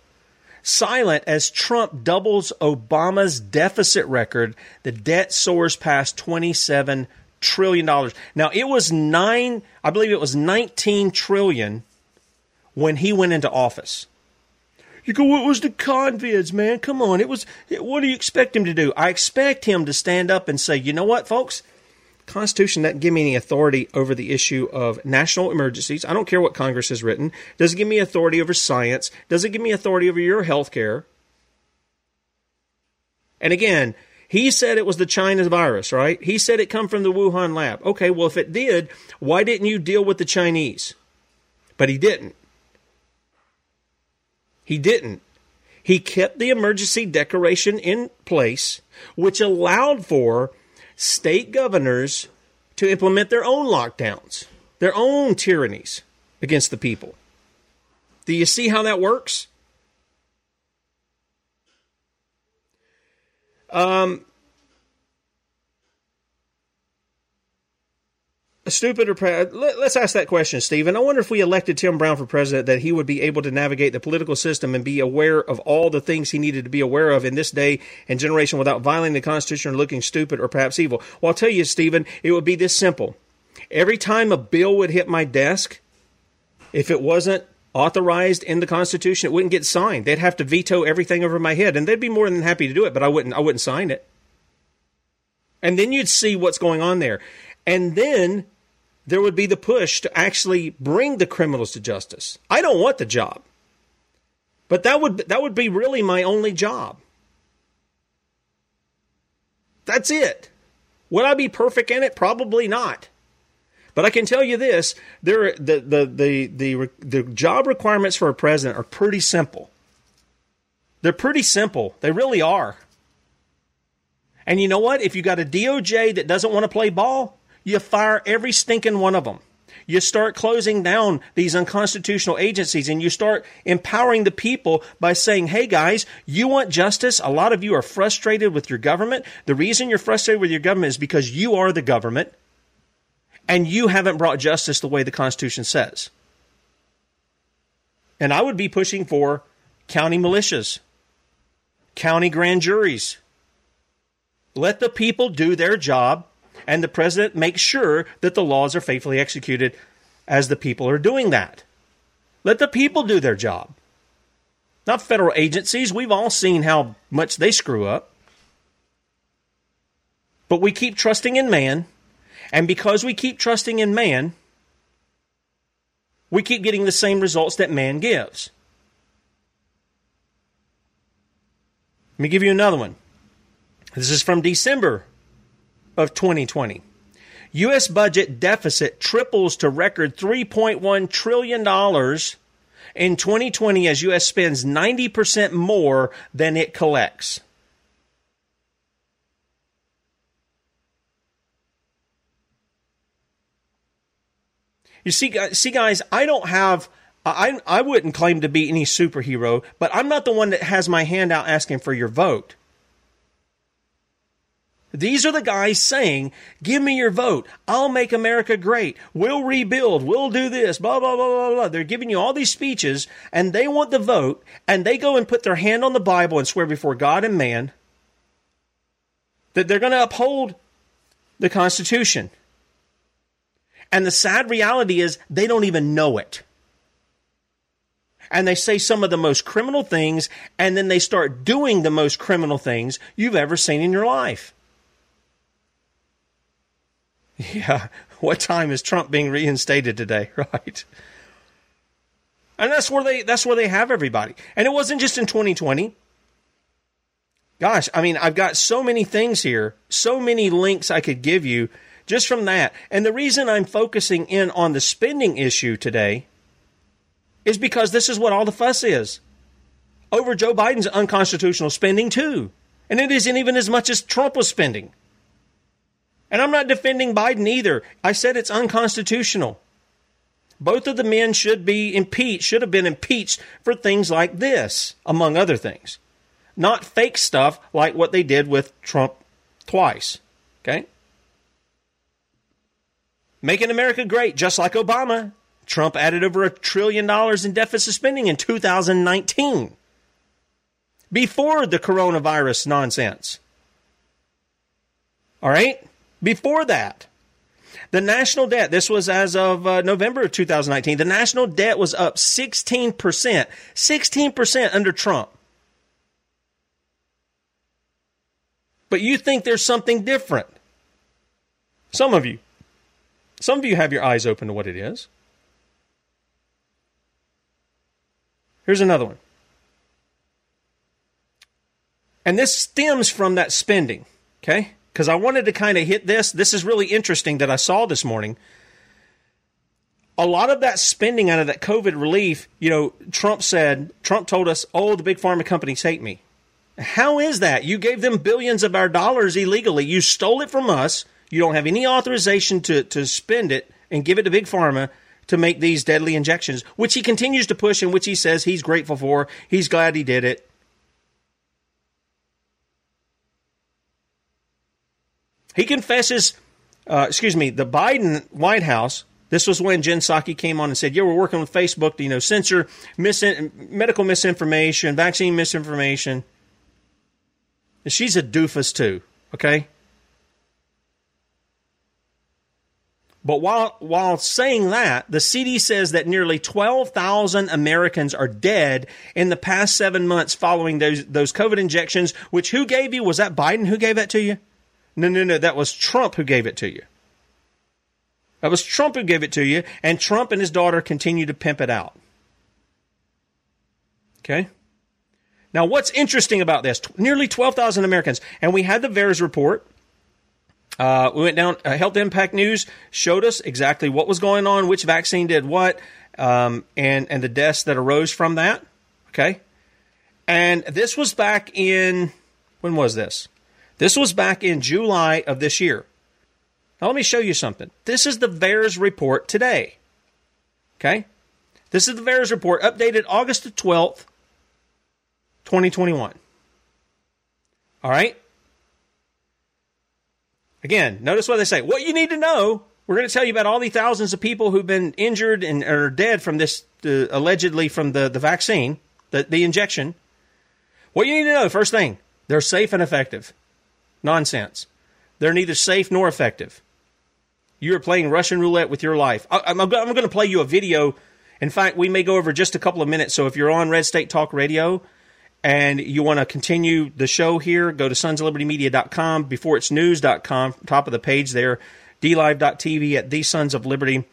silent as Trump doubles Obama's deficit record. The debt soars past 27 trillion dollars. Now it was nine, I believe it was 19 trillion when he went into office. You go, what was the convids, man? Come on. It was, what do you expect him to do? I expect him to stand up and say, you know what, folks? Constitution doesn't give me any authority over the issue of national emergencies. I don't care what Congress has written. Doesn't give me authority over science. Doesn't give me authority over your health care. And again, he said it was the China virus, right? He said it come from the Wuhan lab. Okay, well, if it did, why didn't you deal with the Chinese? But he didn't. He didn't. He kept the emergency declaration in place, which allowed for state governors to implement their own lockdowns, their own tyrannies against the people. Do you see how that works? Um, stupid or pre- let, us ask that question, Stephen. I wonder if we elected Tim Brown for president, that he would be able to navigate the political system and be aware of all the things he needed to be aware of in this day and generation without violating the Constitution or looking stupid or perhaps evil. Well, I'll tell you, Stephen, it would be this simple. Every time a bill would hit my desk, if it wasn't authorized in the Constitution, it wouldn't get signed. They'd have to veto everything over my head, and they'd be more than happy to do it, but I wouldn't. I wouldn't sign it. And then you'd see what's going on there. And then there would be the push to actually bring the criminals to justice. I don't want the job. But that would that would be really my only job. That's it. Would I be perfect in it? Probably not. But I can tell you this: there, the, the the the the job requirements for a president are pretty simple. They're pretty simple. They really are. And you know what? If you got a DOJ that doesn't want to play ball, you fire every stinking one of them. You start closing down these unconstitutional agencies and you start empowering the people by saying, hey guys, you want justice? A lot of you are frustrated with your government. The reason you're frustrated with your government is because you are the government and you haven't brought justice the way the Constitution says. And I would be pushing for county militias, county grand juries. Let the people do their job and the president makes sure that the laws are faithfully executed as the people are doing that. Let the people do their job. Not federal agencies. We've all seen how much they screw up. But we keep trusting in man. And because we keep trusting in man, we keep getting the same results that man gives. Let me give you another one. This is from December of 2020. U.S. budget deficit triples to record $3.1 trillion in 2020 as U.S. spends 90% more than it collects. You see, see, guys, I don't have. I I wouldn't claim to be any superhero, but I'm not the one that has my hand out asking for your vote. These are the guys saying, give me your vote. I'll make America great. We'll rebuild. We'll do this. Blah, blah, blah, blah, blah. They're giving you all these speeches and they want the vote and they go and put their hand on the Bible and swear before God and man that they're going to uphold the Constitution. And the sad reality is they don't even know it. And they say some of the most criminal things and then they start doing the most criminal things you've ever seen in your life. <laughs> Yeah, what time is Trump being reinstated today, <laughs> right? And that's where they that's where they have everybody. And it wasn't just in 2020. Gosh, I mean, I've got so many things here, so many links I could give you just from that. And the reason I'm focusing in on the spending issue today is because this is what all the fuss is over Joe Biden's unconstitutional spending too. And it isn't even as much as Trump was spending. And I'm not defending Biden either. I said it's unconstitutional. Both of the men should be impeached, should have been impeached for things like this, among other things. Not fake stuff like what they did with Trump twice. Okay? Making America great, just like Obama. Trump added over a trillion dollars in deficit spending in 2019 before the coronavirus nonsense. All right? Before that. The national debt, this was as of uh, November of 2019, the national debt was up 16%, 16% under Trump. But you think there's something different. Some of you. Some of you have your eyes open to what it is. Here's another one. And this stems from that spending, okay? Because I wanted to kind of hit this. This is really interesting that I saw this morning. A lot of that spending out of that COVID relief, you know, Trump said, Trump told us, oh, the big pharma companies hate me. How is that? You gave them billions of our dollars illegally. You stole it from us. You don't have any authorization to, to spend it and give it to Big Pharma to make these deadly injections, which he continues to push and which he says he's grateful for. He's glad he did it. He confesses, uh, excuse me, the Biden White House. This was when Jen Psaki came on and said, "Yeah, we're working with Facebook to you know censor medical misinformation, vaccine misinformation." And she's a doofus too. Okay. But while while saying that, the CD says that nearly 12,000 Americans are dead in the past 7 months following those those COVID injections, which who gave you? Was that Biden who gave that to you? No, no, no, that was Trump who gave it to you. That was Trump who gave it to you, and Trump and his daughter continue to pimp it out. Okay? Now, what's interesting about this? Nearly 12,000 Americans. And we had the VAERS report. Uh, we went down, uh, Health Impact News showed us exactly what was going on, which vaccine did what, um, and, and the deaths that arose from that. Okay? And this was back in, when was this? This was back in July of this year. Now, let me show you something. This is the VAERS report today. Okay? This is the VAERS report updated August the 12th, 2021. All right? Again, notice what they say. What you need to know, we're going to tell you about all the thousands of people who've been injured and are dead from this, uh, allegedly from the, the vaccine, the, the injection. What you need to know, first thing, they're safe and effective. Nonsense. They're neither safe nor effective. You are playing Russian roulette with your life. I, I'm, I'm going to play you a video. In fact, we may go over just a couple of minutes. So if you're on Red State Talk Radio, and you want to continue the show here, go to sonsoflibertymedia.com, before it's news.com, top of the page there, dlive.tv at the Sons of Liberty,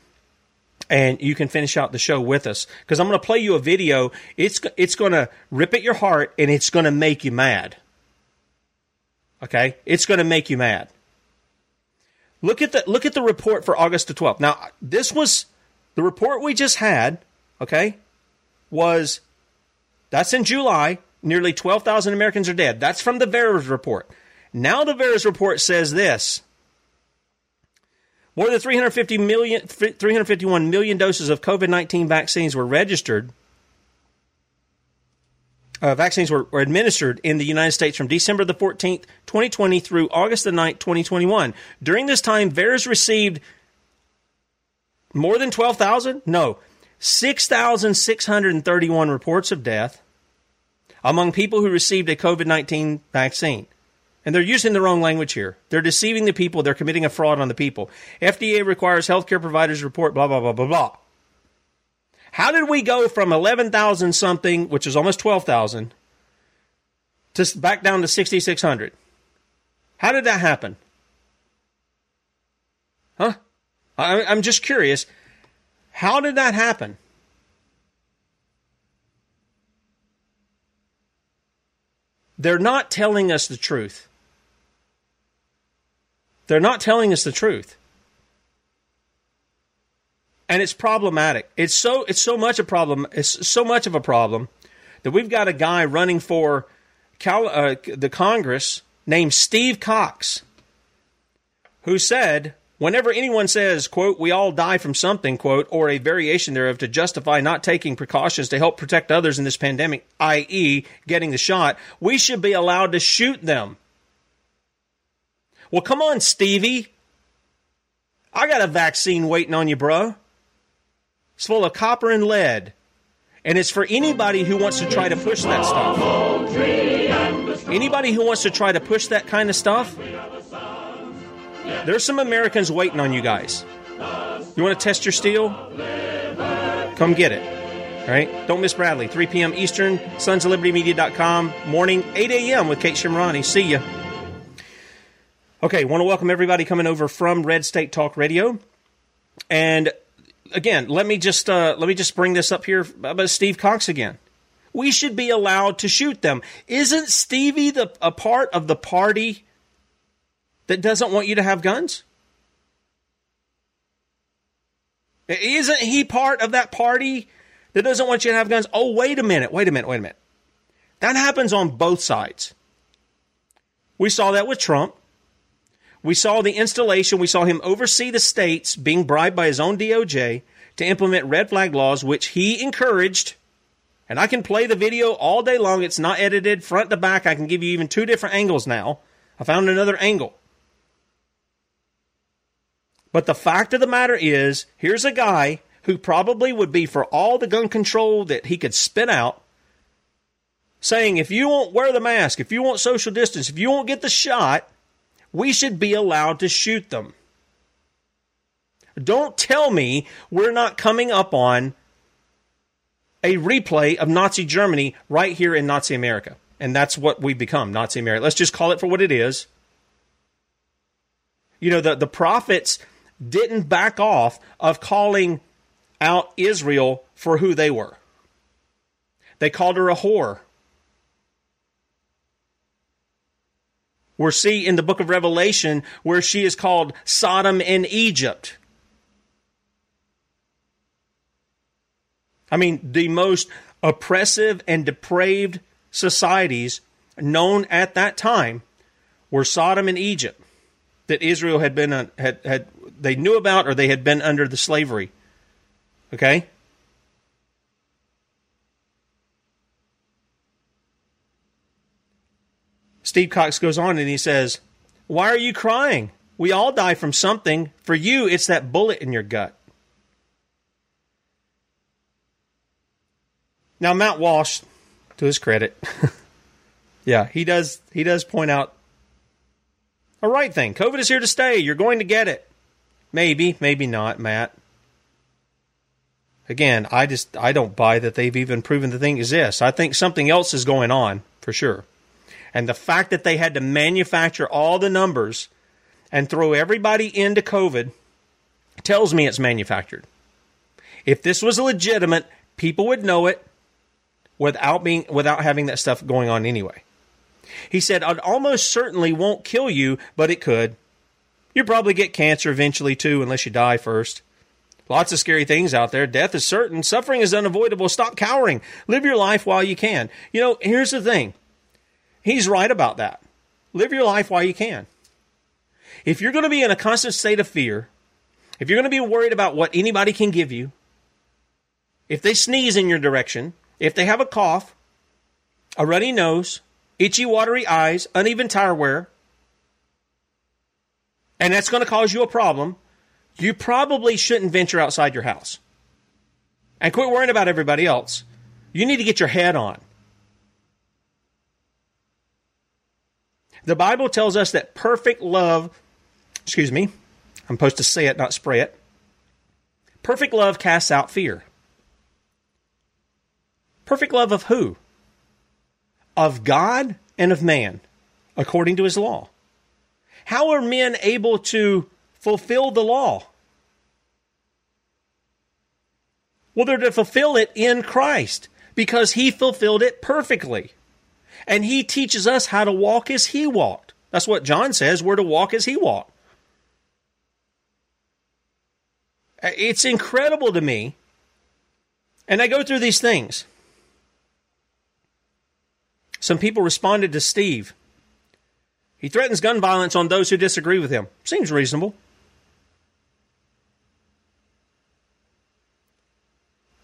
and you can finish out the show with us. Because I'm going to play you a video. It's, it's going to rip at your heart and it's going to make you mad. Okay? It's going to make you mad. Look at the look at the report for August the 12th. Now, this was the report we just had, okay? Was that's in July. Nearly 12,000 Americans are dead. That's from the VAERS report. Now the VAERS report says this. More than 350 million, 351 million doses of COVID 19 vaccines were registered uh, vaccines were, were, administered in the United States from December the 14th, 2020 through August the 9th, 2021. During this time, VAERS received more than 12,000? No, 6,631 reports of death among people who received a COVID 19 vaccine. And they're using the wrong language here. They're deceiving the people. They're committing a fraud on the people. FDA requires healthcare providers report blah, blah, blah, blah, blah. How did we go from 11,000 something, which is almost 12,000, to back down to 6,600? How did that happen? Huh? I, I'm just curious. How did that happen? They're not telling us the truth. They're not telling us the truth and it's problematic. It's so it's so much a problem. It's so much of a problem that we've got a guy running for Cal, uh, the Congress named Steve Cox, who said, "Whenever anyone says, quote, we all die from something, quote, or a variation thereof to justify not taking precautions to help protect others in this pandemic, i.e., getting the shot, we should be allowed to shoot them." Well, come on, Stevie. I got a vaccine waiting on you, bro. It's full of copper and lead. And it's for anybody who wants to try to push that stuff. Anybody who wants to try to push that kind of stuff, There's some Americans waiting on you guys. You want to test your steel? Come get it. All right? Don't miss Bradlee. 3 p.m. Eastern, sons of liberty media.com, morning, 8 a.m. with Kate Shemirani. See ya. Okay, want to welcome everybody coming over from Red State Talk Radio. And again, let me just uh, let me just bring this up here about Steve Cox again. We should be allowed to shoot them. Isn't Stevie the a part of the party that doesn't want you to have guns? Isn't he part of that party that doesn't want you to have guns? Oh, wait a minute, wait a minute, wait a minute. That happens on both sides. We saw that with Trump. We saw the installation, we saw him oversee the states being bribed by his own DOJ to implement red flag laws, which he encouraged. And I can play the video all day long. It's not edited front to back. I can give you even two different angles now. I found another angle. But the fact of the matter is, here's a guy who probably would be for all the gun control that he could spit out, saying, if you won't wear the mask, if you want social distance, if you won't get the shot, we should be allowed to shoot them. Don't tell me we're not coming up on a replay of Nazi Germany right here in Nazi America. And that's what we've become, Nazi America. Let's just call it for what it is. You know, the, the prophets didn't back off of calling out Israel for who they were. They called her a whore. We see in the book of Revelation where she is called Sodom in Egypt. I mean, the most oppressive and depraved societies known at that time were Sodom and Egypt that Israel had been had had they knew about or they had been under the slavery. Okay? Steve Cox goes on and he says, Why are you crying? We all die from something. For you, it's that bullet in your gut. Now, Matt Walsh, to his credit, <laughs> yeah, he does he does point out a right thing. COVID is here to stay. You're going to get it. Maybe, maybe not, Matt. Again, I just I don't buy that they've even proven the thing exists. I think something else is going on for sure. And the fact that they had to manufacture all the numbers and throw everybody into COVID tells me it's manufactured. If this was legitimate, people would know it without being without having that stuff going on anyway. He said, "It almost certainly won't kill you, but it could. You probably get cancer eventually too, unless you die first. Lots of scary things out there. Death is certain. Suffering is unavoidable. Stop cowering. Live your life while you can. You know, here's the thing. He's right about that. Live your life while you can. If you're going to be in a constant state of fear, if you're going to be worried about what anybody can give you, if they sneeze in your direction, if they have a cough, a runny nose, itchy, watery eyes, uneven tire wear, and that's going to cause you a problem, you probably shouldn't venture outside your house. And quit worrying about everybody else. You need to get your head on. The Bible tells us that perfect love, excuse me, I'm supposed to say it, not spray it. Perfect love casts out fear. Perfect love of who? Of God and of man, according to his law. How are men able to fulfill the law? Well, they're to fulfill it in Christ because he fulfilled it perfectly and he teaches us how to walk as he walked. That's what John says, we're to walk as he walked. It's incredible to me. And I go through these things. Some people responded to Steve. He threatens gun violence on those who disagree with him. Seems reasonable.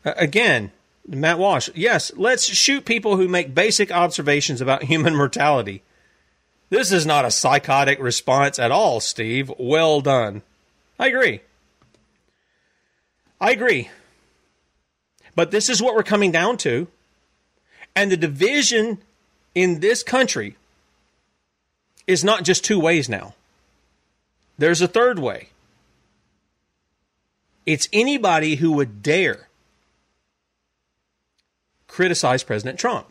Again, Matt Walsh, yes, let's shoot people who make basic observations about <laughs> human mortality. This is not a psychotic response at all, Steve. Well done. I agree. I agree. But this is what we're coming down to. And the division in this country is not just two ways now. There's a third way. It's anybody who would dare criticize President Trump.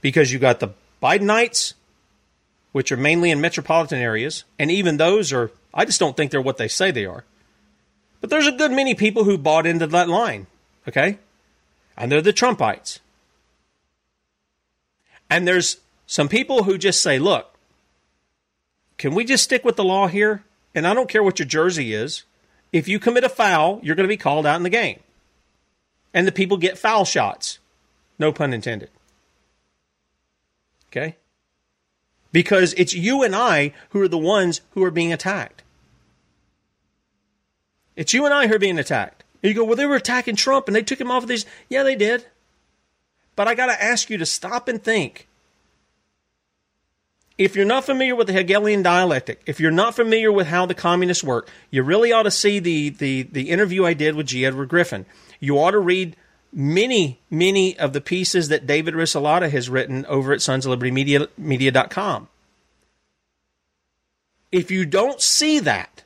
Because you got the Bidenites, which are mainly in metropolitan areas, and even those are, I just don't think they're what they say they are. But there's a good many people who bought into that line, okay? And they're the Trumpites. And there's some people who just say, look, can we just stick with the law here? And I don't care what your jersey is. If you commit a foul, you're going to be called out in the game. And the people get foul shots. No pun intended. Okay? Because it's you and I who are the ones who are being attacked. It's you and I who are being attacked. And you go, well, they were attacking Trump and they took him off of these. Yeah, they did. But I got to ask you to stop and think. If you're not familiar with the Hegelian dialectic, if you're not familiar with how the communists work, you really ought to see the, the, the interview I did with G. Edward Griffin. You ought to read many, many of the pieces that David Risselada has written over at Sons of Liberty Media, Media.com. If you don't see that,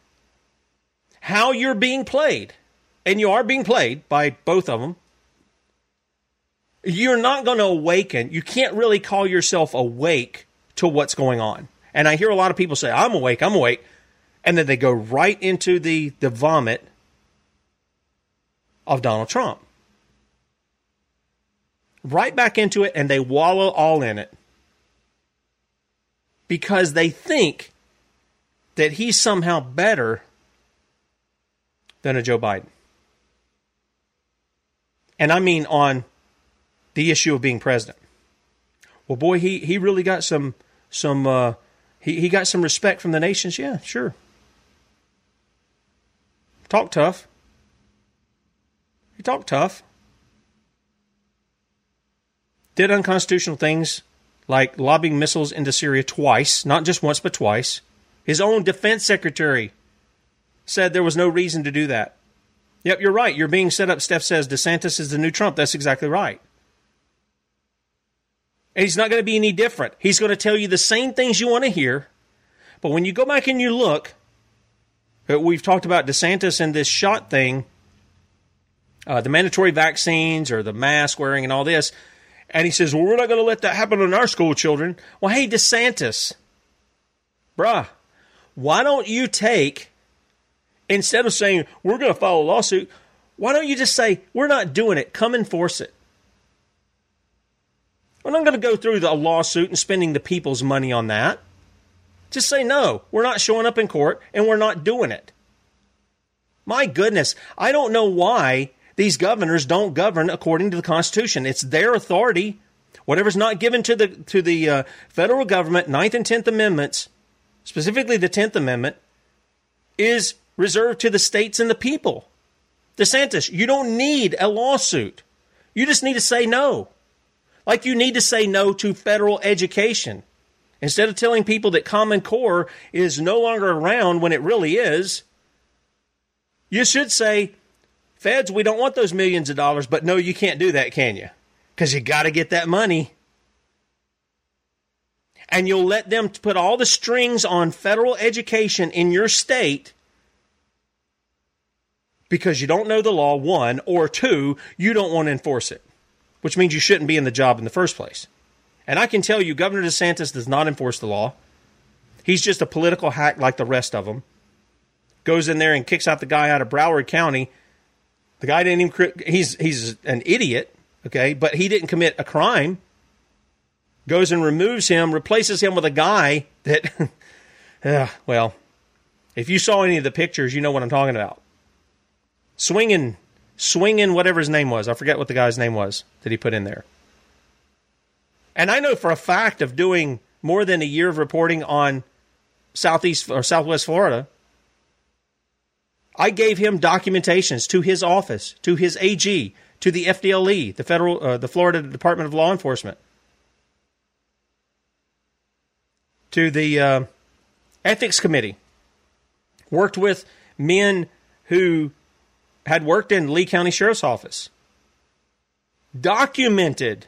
how you're being played, and you are being played by both of them, you're not going to awaken. You can't really call yourself awake to what's going on. And I hear a lot of people say, I'm awake, I'm awake. And then they go right into the, the vomit of Donald Trump. Right back into it, and they wallow all in it because they think that he's somehow better than a Joe Biden. And I mean on the issue of being president. Well, boy, he, he really got some some uh, he, he got some respect from the nations. Yeah, sure. Talk tough. He talked tough. Did unconstitutional things like lobbing missiles into Syria twice, not just once, but twice. His own defense secretary said there was no reason to do that. Yep, you're right. You're being set up. Steph says DeSantis is the new Trump. That's exactly right. And he's not going to be any different. He's going to tell you the same things you want to hear. But when you go back and you look, we've talked about DeSantis and this shot thing, uh, the mandatory vaccines or the mask wearing and all this. And he says, well, we're not going to let that happen in our school children. Well, hey, DeSantis, bruh, why don't you take, instead of saying, we're going to file a lawsuit, why don't you just say, we're not doing it, come enforce it? We're not going to go through the lawsuit and spending the people's money on that. Just say, no, we're not showing up in court and we're not doing it. My goodness, I don't know why these governors don't govern according to the Constitution. It's their authority. Whatever's not given to the to the uh, federal government, Ninth and Tenth Amendments, specifically the Tenth Amendment, is reserved to the states and the people. DeSantis, you don't need a lawsuit. You just need to say no. Like you need to say no to federal education. Instead of telling people that Common Core is no longer around when it really is, you should say Feds, we don't want those millions of dollars, but no, you can't do that, can you? Because you got to get that money. And you'll let them put all the strings on federal education in your state because you don't know the law, one, or two, you don't want to enforce it, which means you shouldn't be in the job in the first place. And I can tell you, Governor DeSantis does not enforce the law. He's just a political hack like the rest of them. Goes in there and kicks out the guy out of Broward County the guy didn't even. He's he's an idiot. Okay, but he didn't commit a crime. Goes and removes him, replaces him with a guy that. <laughs> uh, well, if you saw any of the pictures, you know what I'm talking about. Swinging, swinging, whatever his name was. I forget what the guy's name was that he put in there. And I know for a fact of doing more than a year of reporting on southeast or southwest Florida I gave him documentations to his office, to his AG, to the FDLE, the federal, uh, the Florida Department of Law Enforcement, to the uh, ethics committee. Worked with men who had worked in Lee County Sheriff's Office. Documented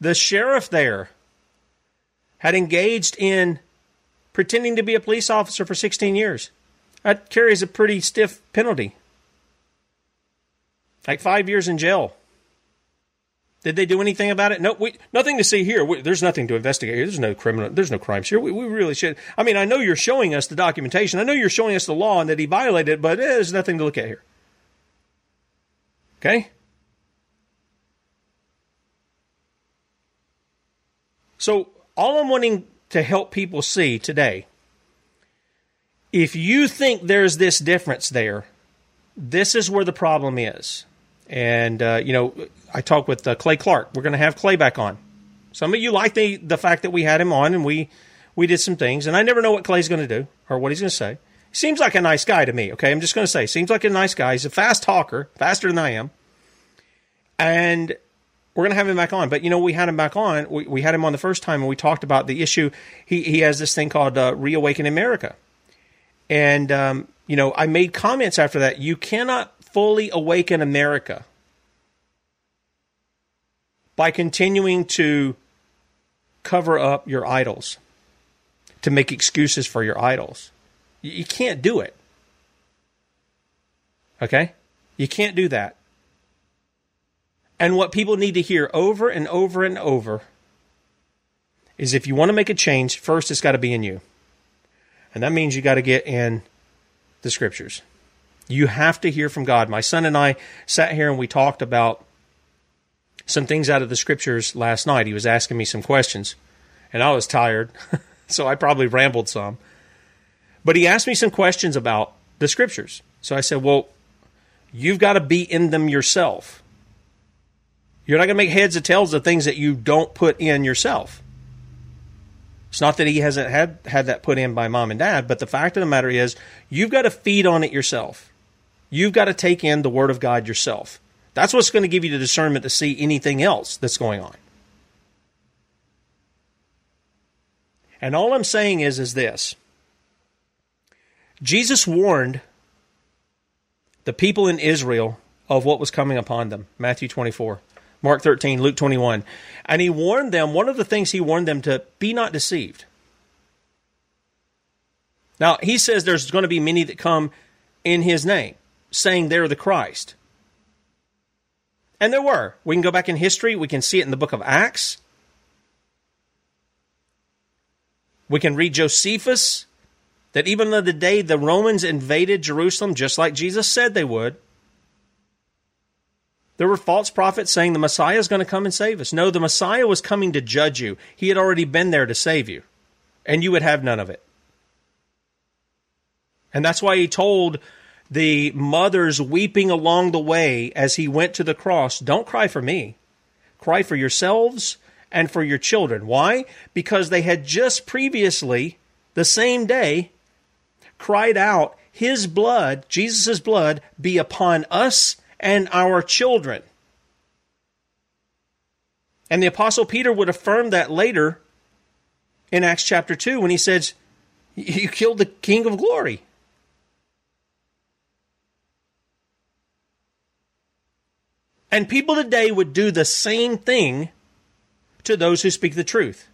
the sheriff there had engaged in pretending to be a police officer for 16 years. That carries a pretty stiff penalty. Like five years in jail. Did they do anything about it? No, we, nothing to see here. We, there's nothing to investigate here. There's no criminal. There's no crimes here. We, we really should. I mean, I know you're showing us the documentation. I know you're showing us the law and that he violated it, but eh, there's nothing to look at here. Okay. So all I'm wanting to help people see today, if you think there's this difference there, this is where the problem is. And uh, you know, I talked with uh, Clay Clark. We're going to have Clay back on. Some of you like the the fact that we had him on and we we did some things. And I never know what Clay's going to do or what he's going to say. Seems like a nice guy to me. Okay, I'm just going to say, seems like a nice guy. He's a fast talker, faster than I am. And we're going to have him back on. But you know, we had him back on. We, we had him on the first time, and we talked about the issue. He he has this thing called uh, Reawaken America, and um, you know, I made comments after that. You cannot fully awaken America by continuing to cover up your idols, to make excuses for your idols. You, you can't do it. Okay? You can't do that. And what people need to hear over and over and over is if you want to make a change, first it's got to be in you. And that means you got to get in the scriptures. You have to hear from God. My son and I sat here and we talked about some things out of the scriptures last night. He was asking me some questions, and I was tired, <laughs> so I probably rambled some. But he asked me some questions about the scriptures. So I said, Well, you've got to be in them yourself. You're not going to make heads or tails of things that you don't put in yourself. It's not that he hasn't had, had that put in by mom and dad, but the fact of the matter is, you've got to feed on it yourself. You've got to take in the Word of God yourself. That's what's going to give you the discernment to see anything else that's going on. And all I'm saying is is this. Jesus warned the people in Israel of what was coming upon them. Matthew 24, Mark 13, Luke 21. And he warned them, one of the things he warned them to be not deceived. Now, he says there's going to be many that come in his name saying they're the Christ. And there were. We can go back in history. We can see it in the book of Acts. We can read Josephus that even though the day the Romans invaded Jerusalem, just like Jesus said they would, there were false prophets saying the Messiah is going to come and save us. No, the Messiah was coming to judge you. He had already been there to save you, and you would have none of it. And that's why he told the mothers weeping along the way as he went to the cross, don't cry for me. Cry for yourselves and for your children. Why? Because they had just previously, the same day, cried out, His blood, Jesus' blood, be upon us and our children. And the Apostle Peter would affirm that later in Acts chapter 2 when he says, You killed the King of glory. And people today would do the same thing to those who speak the truth.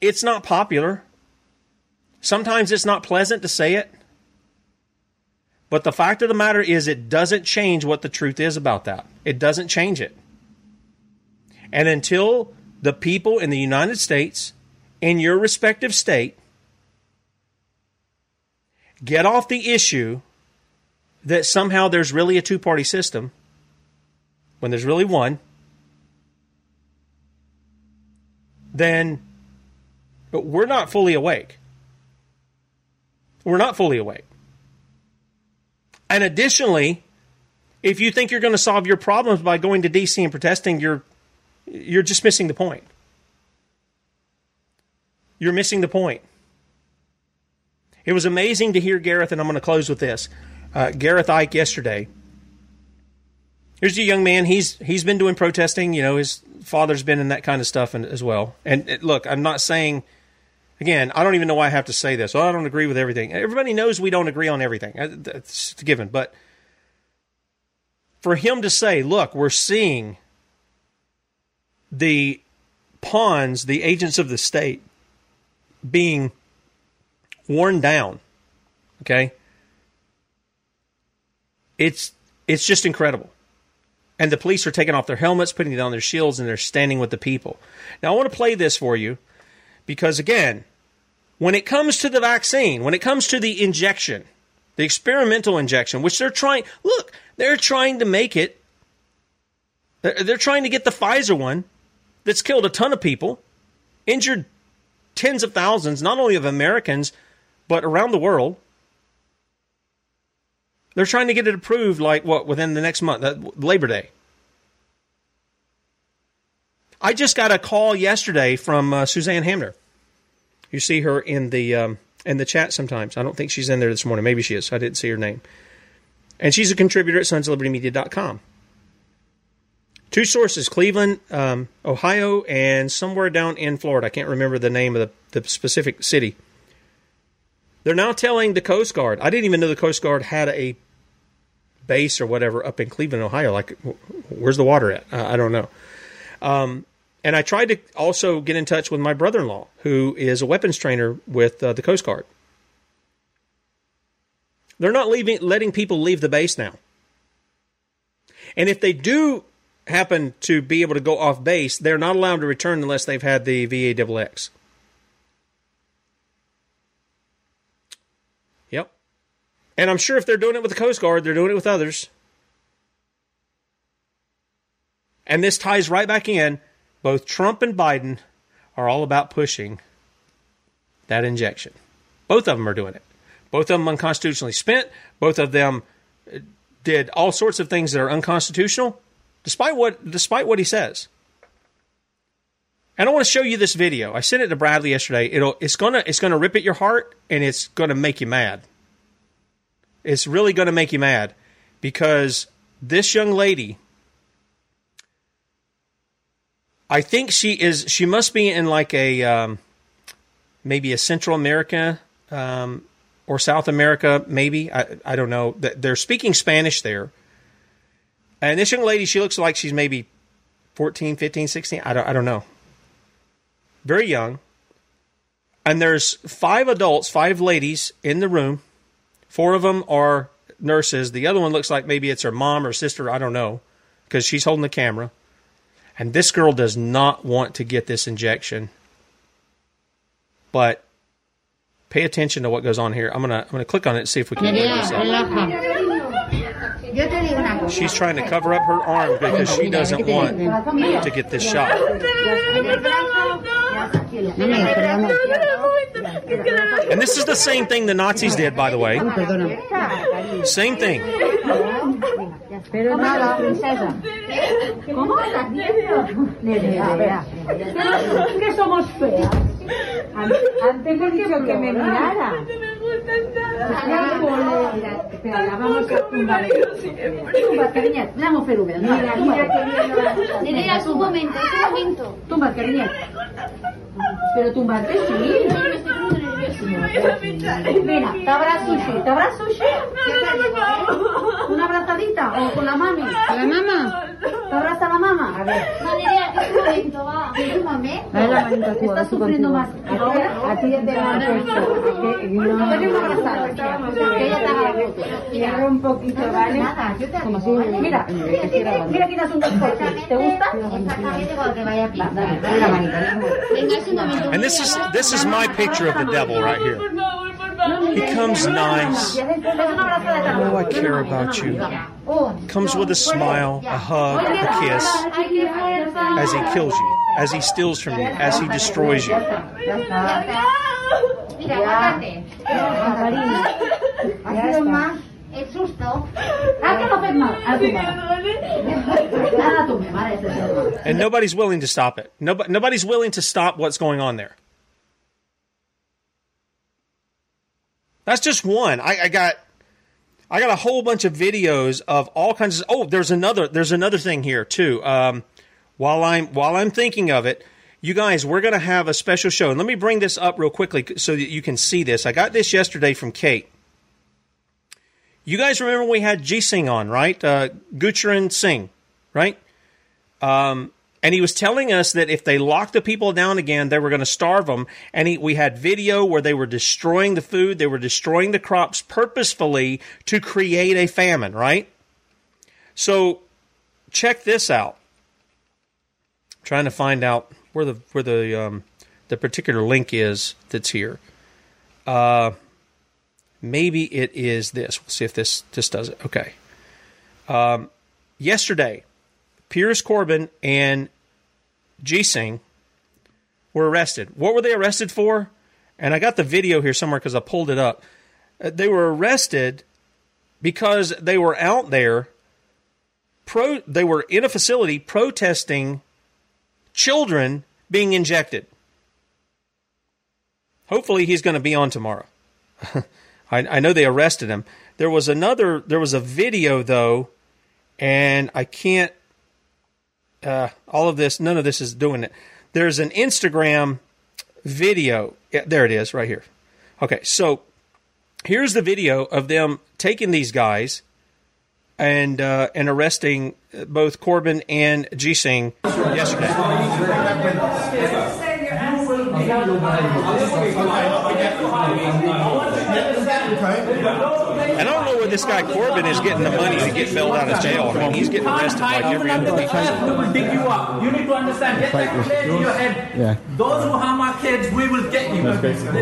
It's not popular. Sometimes it's not pleasant to say it. But the fact of the matter is, it doesn't change what the truth is about that. It doesn't change it. And until the people in the United States, in your respective state, get off the issue that somehow there's really a two party system when there's really one, then we're not fully awake. We're not fully awake. And additionally, if you think you're going to solve your problems by going to DC and protesting, you're you're just missing the point. You're missing the point. It was amazing to hear Gareth, and I'm going to close with this. Uh, Gareth Icke yesterday Here's a young man. He's he's been doing protesting. You know, his father's been in that kind of stuff and, as well. And it, look, I'm not saying. Again, I don't even know why I have to say this. Well, I don't agree with everything. Everybody knows we don't agree on everything. Uh, it's given. But for him to say, "Look, we're seeing the pawns, the agents of the state, being worn down. Okay? It's it's just incredible. And the police are taking off their helmets, putting down their shields, and they're standing with the people. Now I want to play this for you because again, when it comes to the vaccine, when it comes to the injection, the experimental injection, which they're trying look, they're trying to make it they're, trying to get the Pfizer one that's killed a ton of people, injured tens of thousands, not only of Americans, but around the world. They're trying to get it approved, like what, within the next month, uh, Labor Day. I just got a call yesterday from uh, Suzanne Hamner. You see her in the um, in the chat sometimes. I don't think she's in there this morning. Maybe she is. I didn't see her name. And she's a contributor at sonslibertymedia.com. Two sources Cleveland, um, Ohio, and somewhere down in Florida. I can't remember the name of the, the specific city. They're now telling the Coast Guard. I didn't even know the Coast Guard had a base or whatever up in Cleveland, Ohio. Like, where's the water at? I don't know. Um, and I tried to also get in touch with my brother in law, who is a weapons trainer with uh, the Coast Guard. They're not leaving, letting people leave the base now. And if they do happen to be able to go off base, they're not allowed to return unless they've had the VAXX. Yep. And I'm sure if they're doing it with the Coast Guard, they're doing it with others. And this ties right back in. Both Trump and Biden are all about pushing that injection. Both of them are doing it. Both of them unconstitutionally spent. Both of them uh, did all sorts of things that are unconstitutional despite what despite what he says. And I want to show you this video. I sent it to Bradlee yesterday. It'll it's gonna it's gonna rip at your heart and it's gonna make you mad. It's really gonna make you mad because this young lady I think she is she must be in like a um, maybe a Central America um, or South America, maybe. I, I don't know. They're speaking Spanish there. And this young lady, she looks like she's maybe 14, 15, 16. I don't, I don't know. Very young. And there's five adults, five ladies in the room. Four of them are nurses. The other one looks like maybe it's her mom or sister. I don't know because she's holding the camera. And this girl does not want to get this injection. But pay attention to what goes on here. I'm gonna I'm gonna click on it and see if we can this up. She's trying to cover up her arm because she doesn't want to get this shot. And this is the same thing the Nazis did, by the way. Same thing. Pero nada, princesa. ¿Cómo? Que somos feas. Antes he dicho que me mirara. Espera, la vamos a tumbar. Tumba, cariñet. Vamos a fer Mira, mira que bien. Nerea, un momento, un momento. Tumba, cariñet. Pero tumbarte sí. Mira, te habrá sushi, te habrá sushi. Una abrazadita o con la mami. ¿La mamá? ¿Te abraza la mamá? A ver. No, que es un momento, va. ¿Qué es mami? Dale la manita tú. Estás sufriendo más. A ti ya te va a Dale una abrazada. Que ella te haga Cierra un poquito, ¿vale? Como si... Mira, mira, quitas un bizcocho. ¿Te gusta? Exactamente, porque vaya a pintar. Dale la manita. Venga, es un momento. And this is, this is my picture of the devil right here. He comes nice. I care about you. Comes with a smile, a hug, a kiss, as he kills you, as he steals from you, as he destroys you. And nobody's willing to stop it. Nobody, nobody's willing to stop what's going on there. That's just one. I, I got I got a whole bunch of videos of all kinds of. Oh, there's another. There's another thing here too. Um, while I'm while I'm thinking of it, you guys, we're to have a special show, and let me bring this up real quickly so that you can see this. I got this yesterday from Kate. You guys remember we had G Singh on, right? Uh, Gurcharan Singh, right? Um, And he was telling us that if they locked the people down again, they were going to starve them. And he, we had video where they were destroying the food, they were destroying the crops purposefully to create a famine, right? So check this out. I'm trying to find out where the where the um, the particular link is that's here. Uh, maybe it is this. We'll see if this this does it. Okay. Um, yesterday, Piers Corbyn and G Singh were arrested. What were they arrested for? And I got the video here somewhere because I pulled it up. Uh, they were arrested because they were out there. Pro, they were in a facility protesting children being injected. Hopefully, he's going to be on tomorrow. <laughs> I, I know they arrested him. There was another. There was a video though, and I can't. Uh, all of this, none of this is doing it. There's an Instagram video. Yeah, there it is, right here. Okay, so here's the video of them taking these guys and uh, and arresting both Corbyn and G Singh yesterday. And I don't know where this guy Corbyn is getting the money to get bailed out of jail. I mean, he's getting arrested like every other week. We will dig you up. You need to understand. Get that clear in your head. Yeah. Those who harm our kids, we will get you.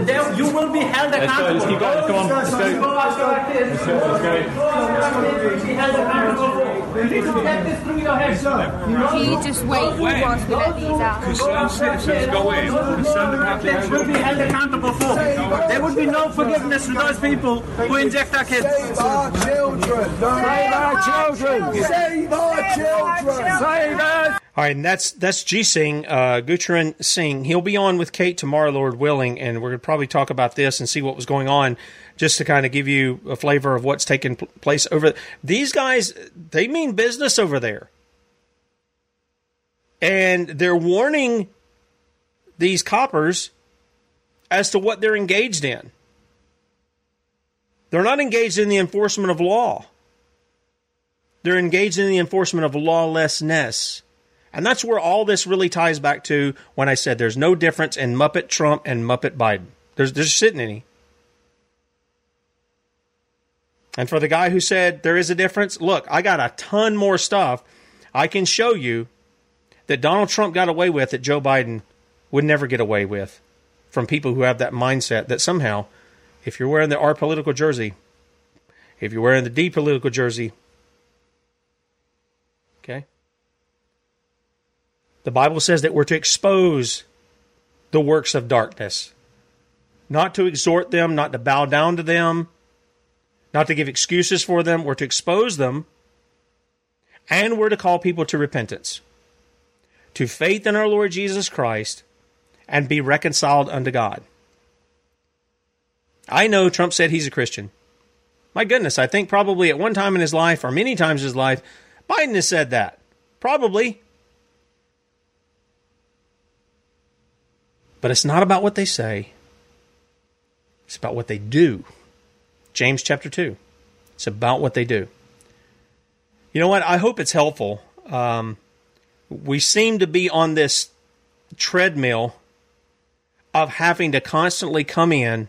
They- you will be held accountable. Let's go, let's keep going. Come on, let's go. Those who go after our kids, Let's go, let's go. those who harm our kids will be held accountable for. You need to get this through your head, sir. You know? Can you just wait whilst we let these out? Concerned citizens go in. Concerned kids will be held accountable for. There would be no forgiveness for those people who inject our kids. Save our children! Save our children! Save our children! Save us! All right, and that's that's G Singh, uh, Gurcharan Singh. He'll be on with Kate tomorrow, Lord willing, and we're going to probably talk about this and see what was going on, just to kind of give you a flavor of what's taking pl- place over. These guys, they mean business over there, and they're warning these coppers as to what they're engaged in. They're not engaged in the enforcement of law. They're engaged in the enforcement of lawlessness. And that's where all this really ties back to when I said there's no difference in Muppet Trump and Muppet Biden. There's there's sitting any. And for the guy who said there is a difference, look, I got a ton more stuff I can show you that Donald Trump got away with that Joe Biden would never get away with from people who have that mindset that somehow, if you're wearing the R political jersey, if you're wearing the D political jersey, okay, the Bible says that we're to expose the works of darkness, not to exhort them, not to bow down to them, not to give excuses for them. We're to expose them, and we're to call people to repentance, to faith in our Lord Jesus Christ, and be reconciled unto God. I know Trump said he's a Christian. My goodness, I think probably at one time in his life, or many times in his life, Biden has said that. Probably. But it's not about what they say, it's about what they do. James chapter 2. It's about what they do. You know what? I hope it's helpful. Um, we seem to be on this treadmill of having to constantly come in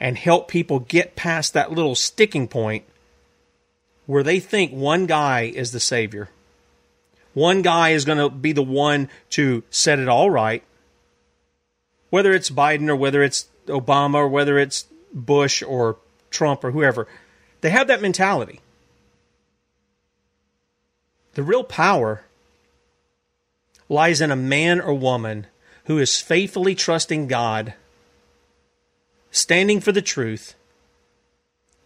and help people get past that little sticking point where they think one guy is the savior. One guy is going to be the one to set it all right. Whether it's Biden or whether it's Obama or whether it's Bush or Trump or whoever, they have that mentality. The real power lies in a man or woman who is faithfully trusting God, standing for the truth,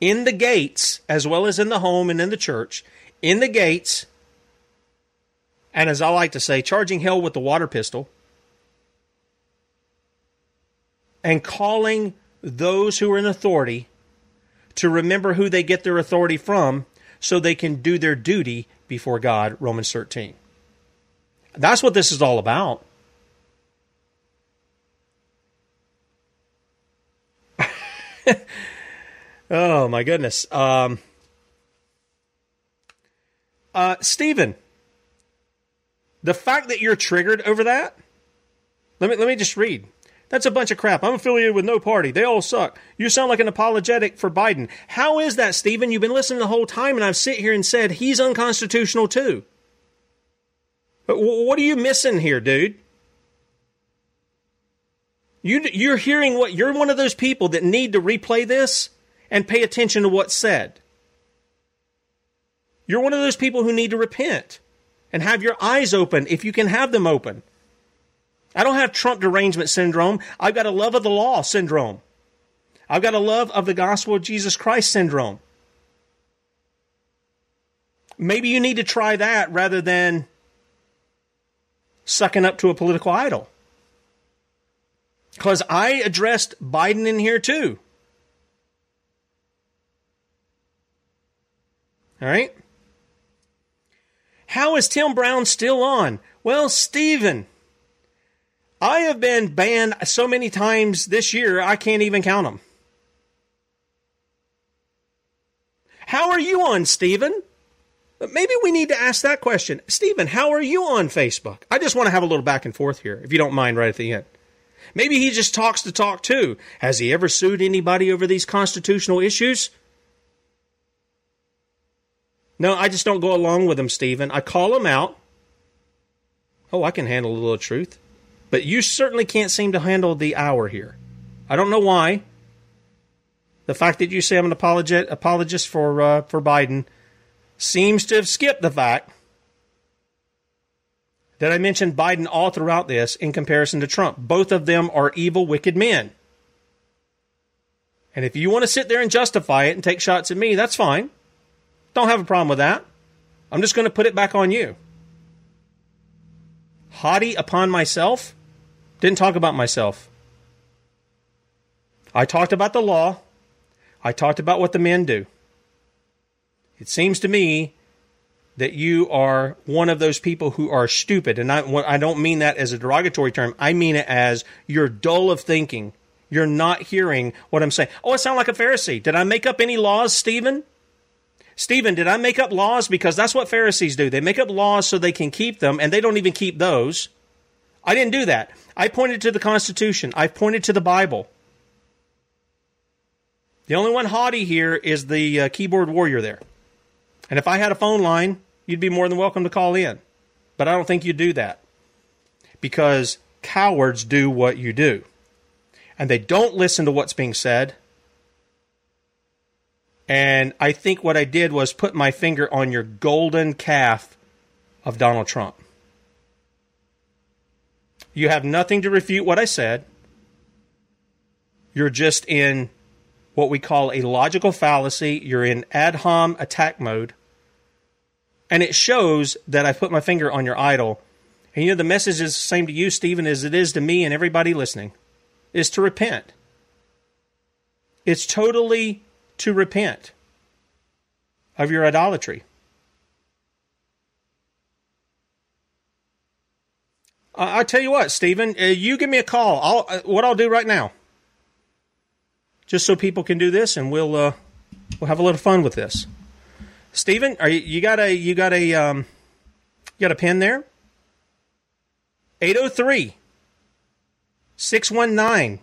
in the gates, as well as in the home and in the church, in the gates, and as I like to say, charging hell with the water pistol, and calling those who are in authority to remember who they get their authority from so they can do their duty before God, Romans 13. That's what this is all about. <laughs> oh my goodness. Um, uh, Stephen, The fact that you're triggered over that, let me let me just read. That's a bunch of crap. I'm affiliated with no party. They all suck. You sound like an apologetic for Biden. How is that, Stephen? You've been listening the whole time, and I've sit here and said he's unconstitutional too. But what are you missing here, dude? You, you're hearing what you're one of those people that need to replay this and pay attention to what's said. You're one of those people who need to repent and have your eyes open if you can have them open. I don't have Trump derangement syndrome. I've got a love of the law syndrome. I've got a love of the gospel of Jesus Christ syndrome. Maybe you need to try that rather than sucking up to a political idol. Because I addressed Biden in here too. All right? How is Tim Brown still on? Well, Stephen, I have been banned so many times this year, I can't even count them. How are you on, Stephen? Maybe we need to ask that question. Stephen, how are you on Facebook? I just want to have a little back and forth here, if you don't mind, right at the end. Maybe he just talks to talk too. Has he ever sued anybody over these constitutional issues? No, I just don't go along with him, Stephen. I call him out. Oh, I can handle a little truth. But you certainly can't seem to handle the hour here. I don't know why. The fact that you say I'm an apologist, apologist for uh, for Biden seems to have skipped the fact that I mentioned Biden all throughout this in comparison to Trump. Both of them are evil, wicked men. And if you want to sit there and justify it and take shots at me, that's fine. Don't have a problem with that. I'm just going to put it back on you. Haughty upon myself? Didn't talk about myself. I talked about the law. I talked about what the men do. It seems to me that you are one of those people who are stupid. And I, I don't mean that as a derogatory term. I mean it as you're dull of thinking. You're not hearing what I'm saying. Oh, I sound like a Pharisee. Did I make up any laws, Stephen? Stephen, did I make up laws? Because that's what Pharisees do. They make up laws so they can keep them, and they don't even keep those. I didn't do that. I pointed to the Constitution. I pointed to the Bible. The only one haughty here is the uh, keyboard warrior there. And if I had a phone line, you'd be more than welcome to call in. But I don't think you'd do that because cowards do what you do. And they don't listen to what's being said. And I think what I did was put my finger on your golden calf of Donald Trump. You have nothing to refute what I said. You're just in what we call a logical fallacy. You're in ad hom attack mode. And it shows that I put my finger on your idol. And you know, the message is the same to you, Stephen, as it is to me and everybody listening is to repent. It's totally to repent of your idolatry. I, I tell you what, Stephen, uh, you give me a call. I'll, uh, what I'll do right now, just so people can do this, and we'll uh, we'll have a little fun with this. Stephen, are you, you got a you got a um, you got a pen there? 803 619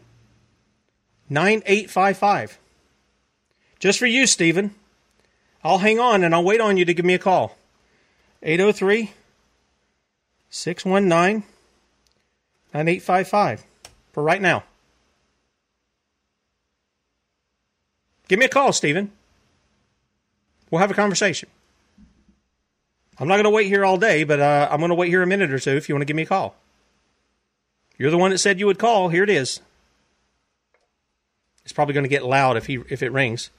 9855. Just for you, Stephen. I'll hang on and I'll wait on you to give me a call. 803 619 9855 for right now. Give me a call, Stephen. We'll have a conversation. I'm not going to wait here all day, but uh, I'm going to wait here a minute or two if you want to give me a call. You're the one that said you would call. Here it is. It's probably going to get loud if he if it rings.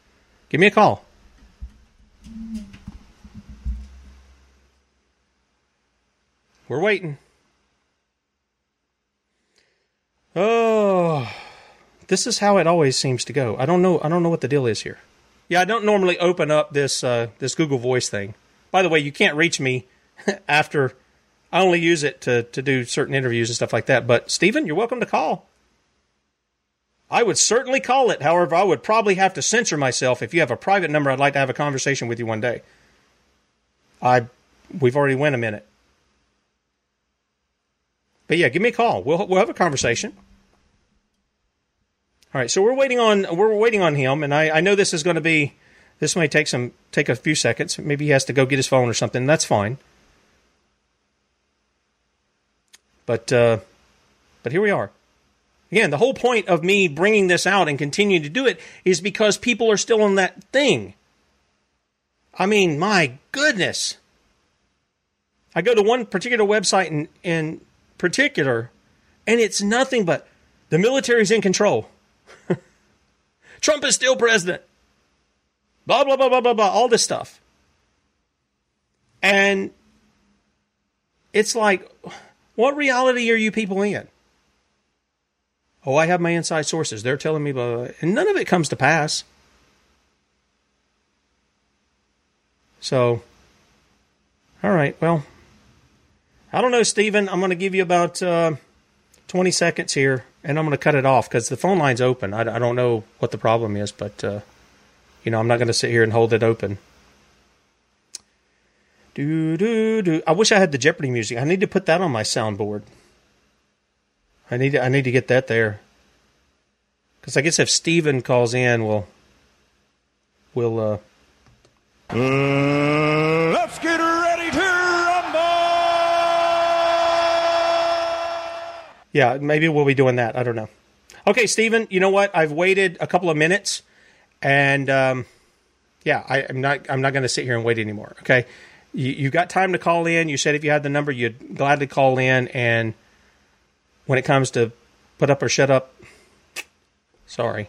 Give me a call. We're waiting. Oh, this is how it always seems to go. I don't know. I don't know what the deal is here. Yeah, I don't normally open up this uh, this Google Voice thing. By the way, you can't reach me <laughs> after. I only use it to to do certain interviews and stuff like that. But Stephen, you're welcome to call. I would certainly call it. However, I would probably have to censor myself. If you have a private number, I'd like to have a conversation with you one day. I, we've already went a minute. but yeah, give me a call. We'll we'll have a conversation. All right, so we're waiting on we're waiting on him, and I, I know this is going to be this may take some take a few seconds. Maybe he has to go get his phone or something. That's fine. But uh, but here we are. Again, the whole point of me bringing this out and continuing to do it is because people are still on that thing. I mean, my goodness. I go to one particular website in, in particular, and it's nothing but the military's in control. <laughs> Trump is still president. Blah, blah, blah, blah, blah, blah, all this stuff. And it's like, what reality are you people in? Oh, I have my inside sources. They're telling me, blah, blah, blah. and none of it comes to pass. So, all right, well, I don't know, Stephen. I'm going to give you about uh, 20 seconds here, and I'm going to cut it off because the phone line's open. I, I, don't know what the problem is, but, uh, you know, I'm not going to sit here and hold it open. Do, do, do. I wish I had the Jeopardy music. I need to put that on my soundboard. I need to, I need to get that there. Because I guess if Steven calls in, we'll, we'll, uh, uh, let's get ready to rumble. Yeah, maybe we'll be doing that. I don't know. Okay, Steven, you know what? I've waited a couple of minutes, and um, yeah, I, am not. I'm not going to sit here and wait anymore. Okay, you, you got time to call in. You said if you had the number, you'd gladly call in. And when it comes to put up or shut up, sorry.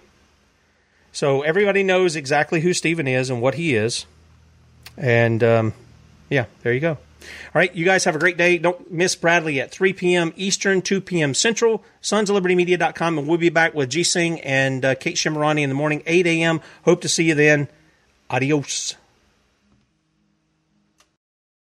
So everybody knows exactly who Steven is and what he is. And um, yeah, there you go. All right, you guys have a great day. Don't miss Bradlee at 3 p.m. Eastern, 2 p.m. Central, sons of liberty media.com. And we'll be back with G Singh and uh, Kate Shemirani in the morning, 8 a.m. Hope to see you then. Adios.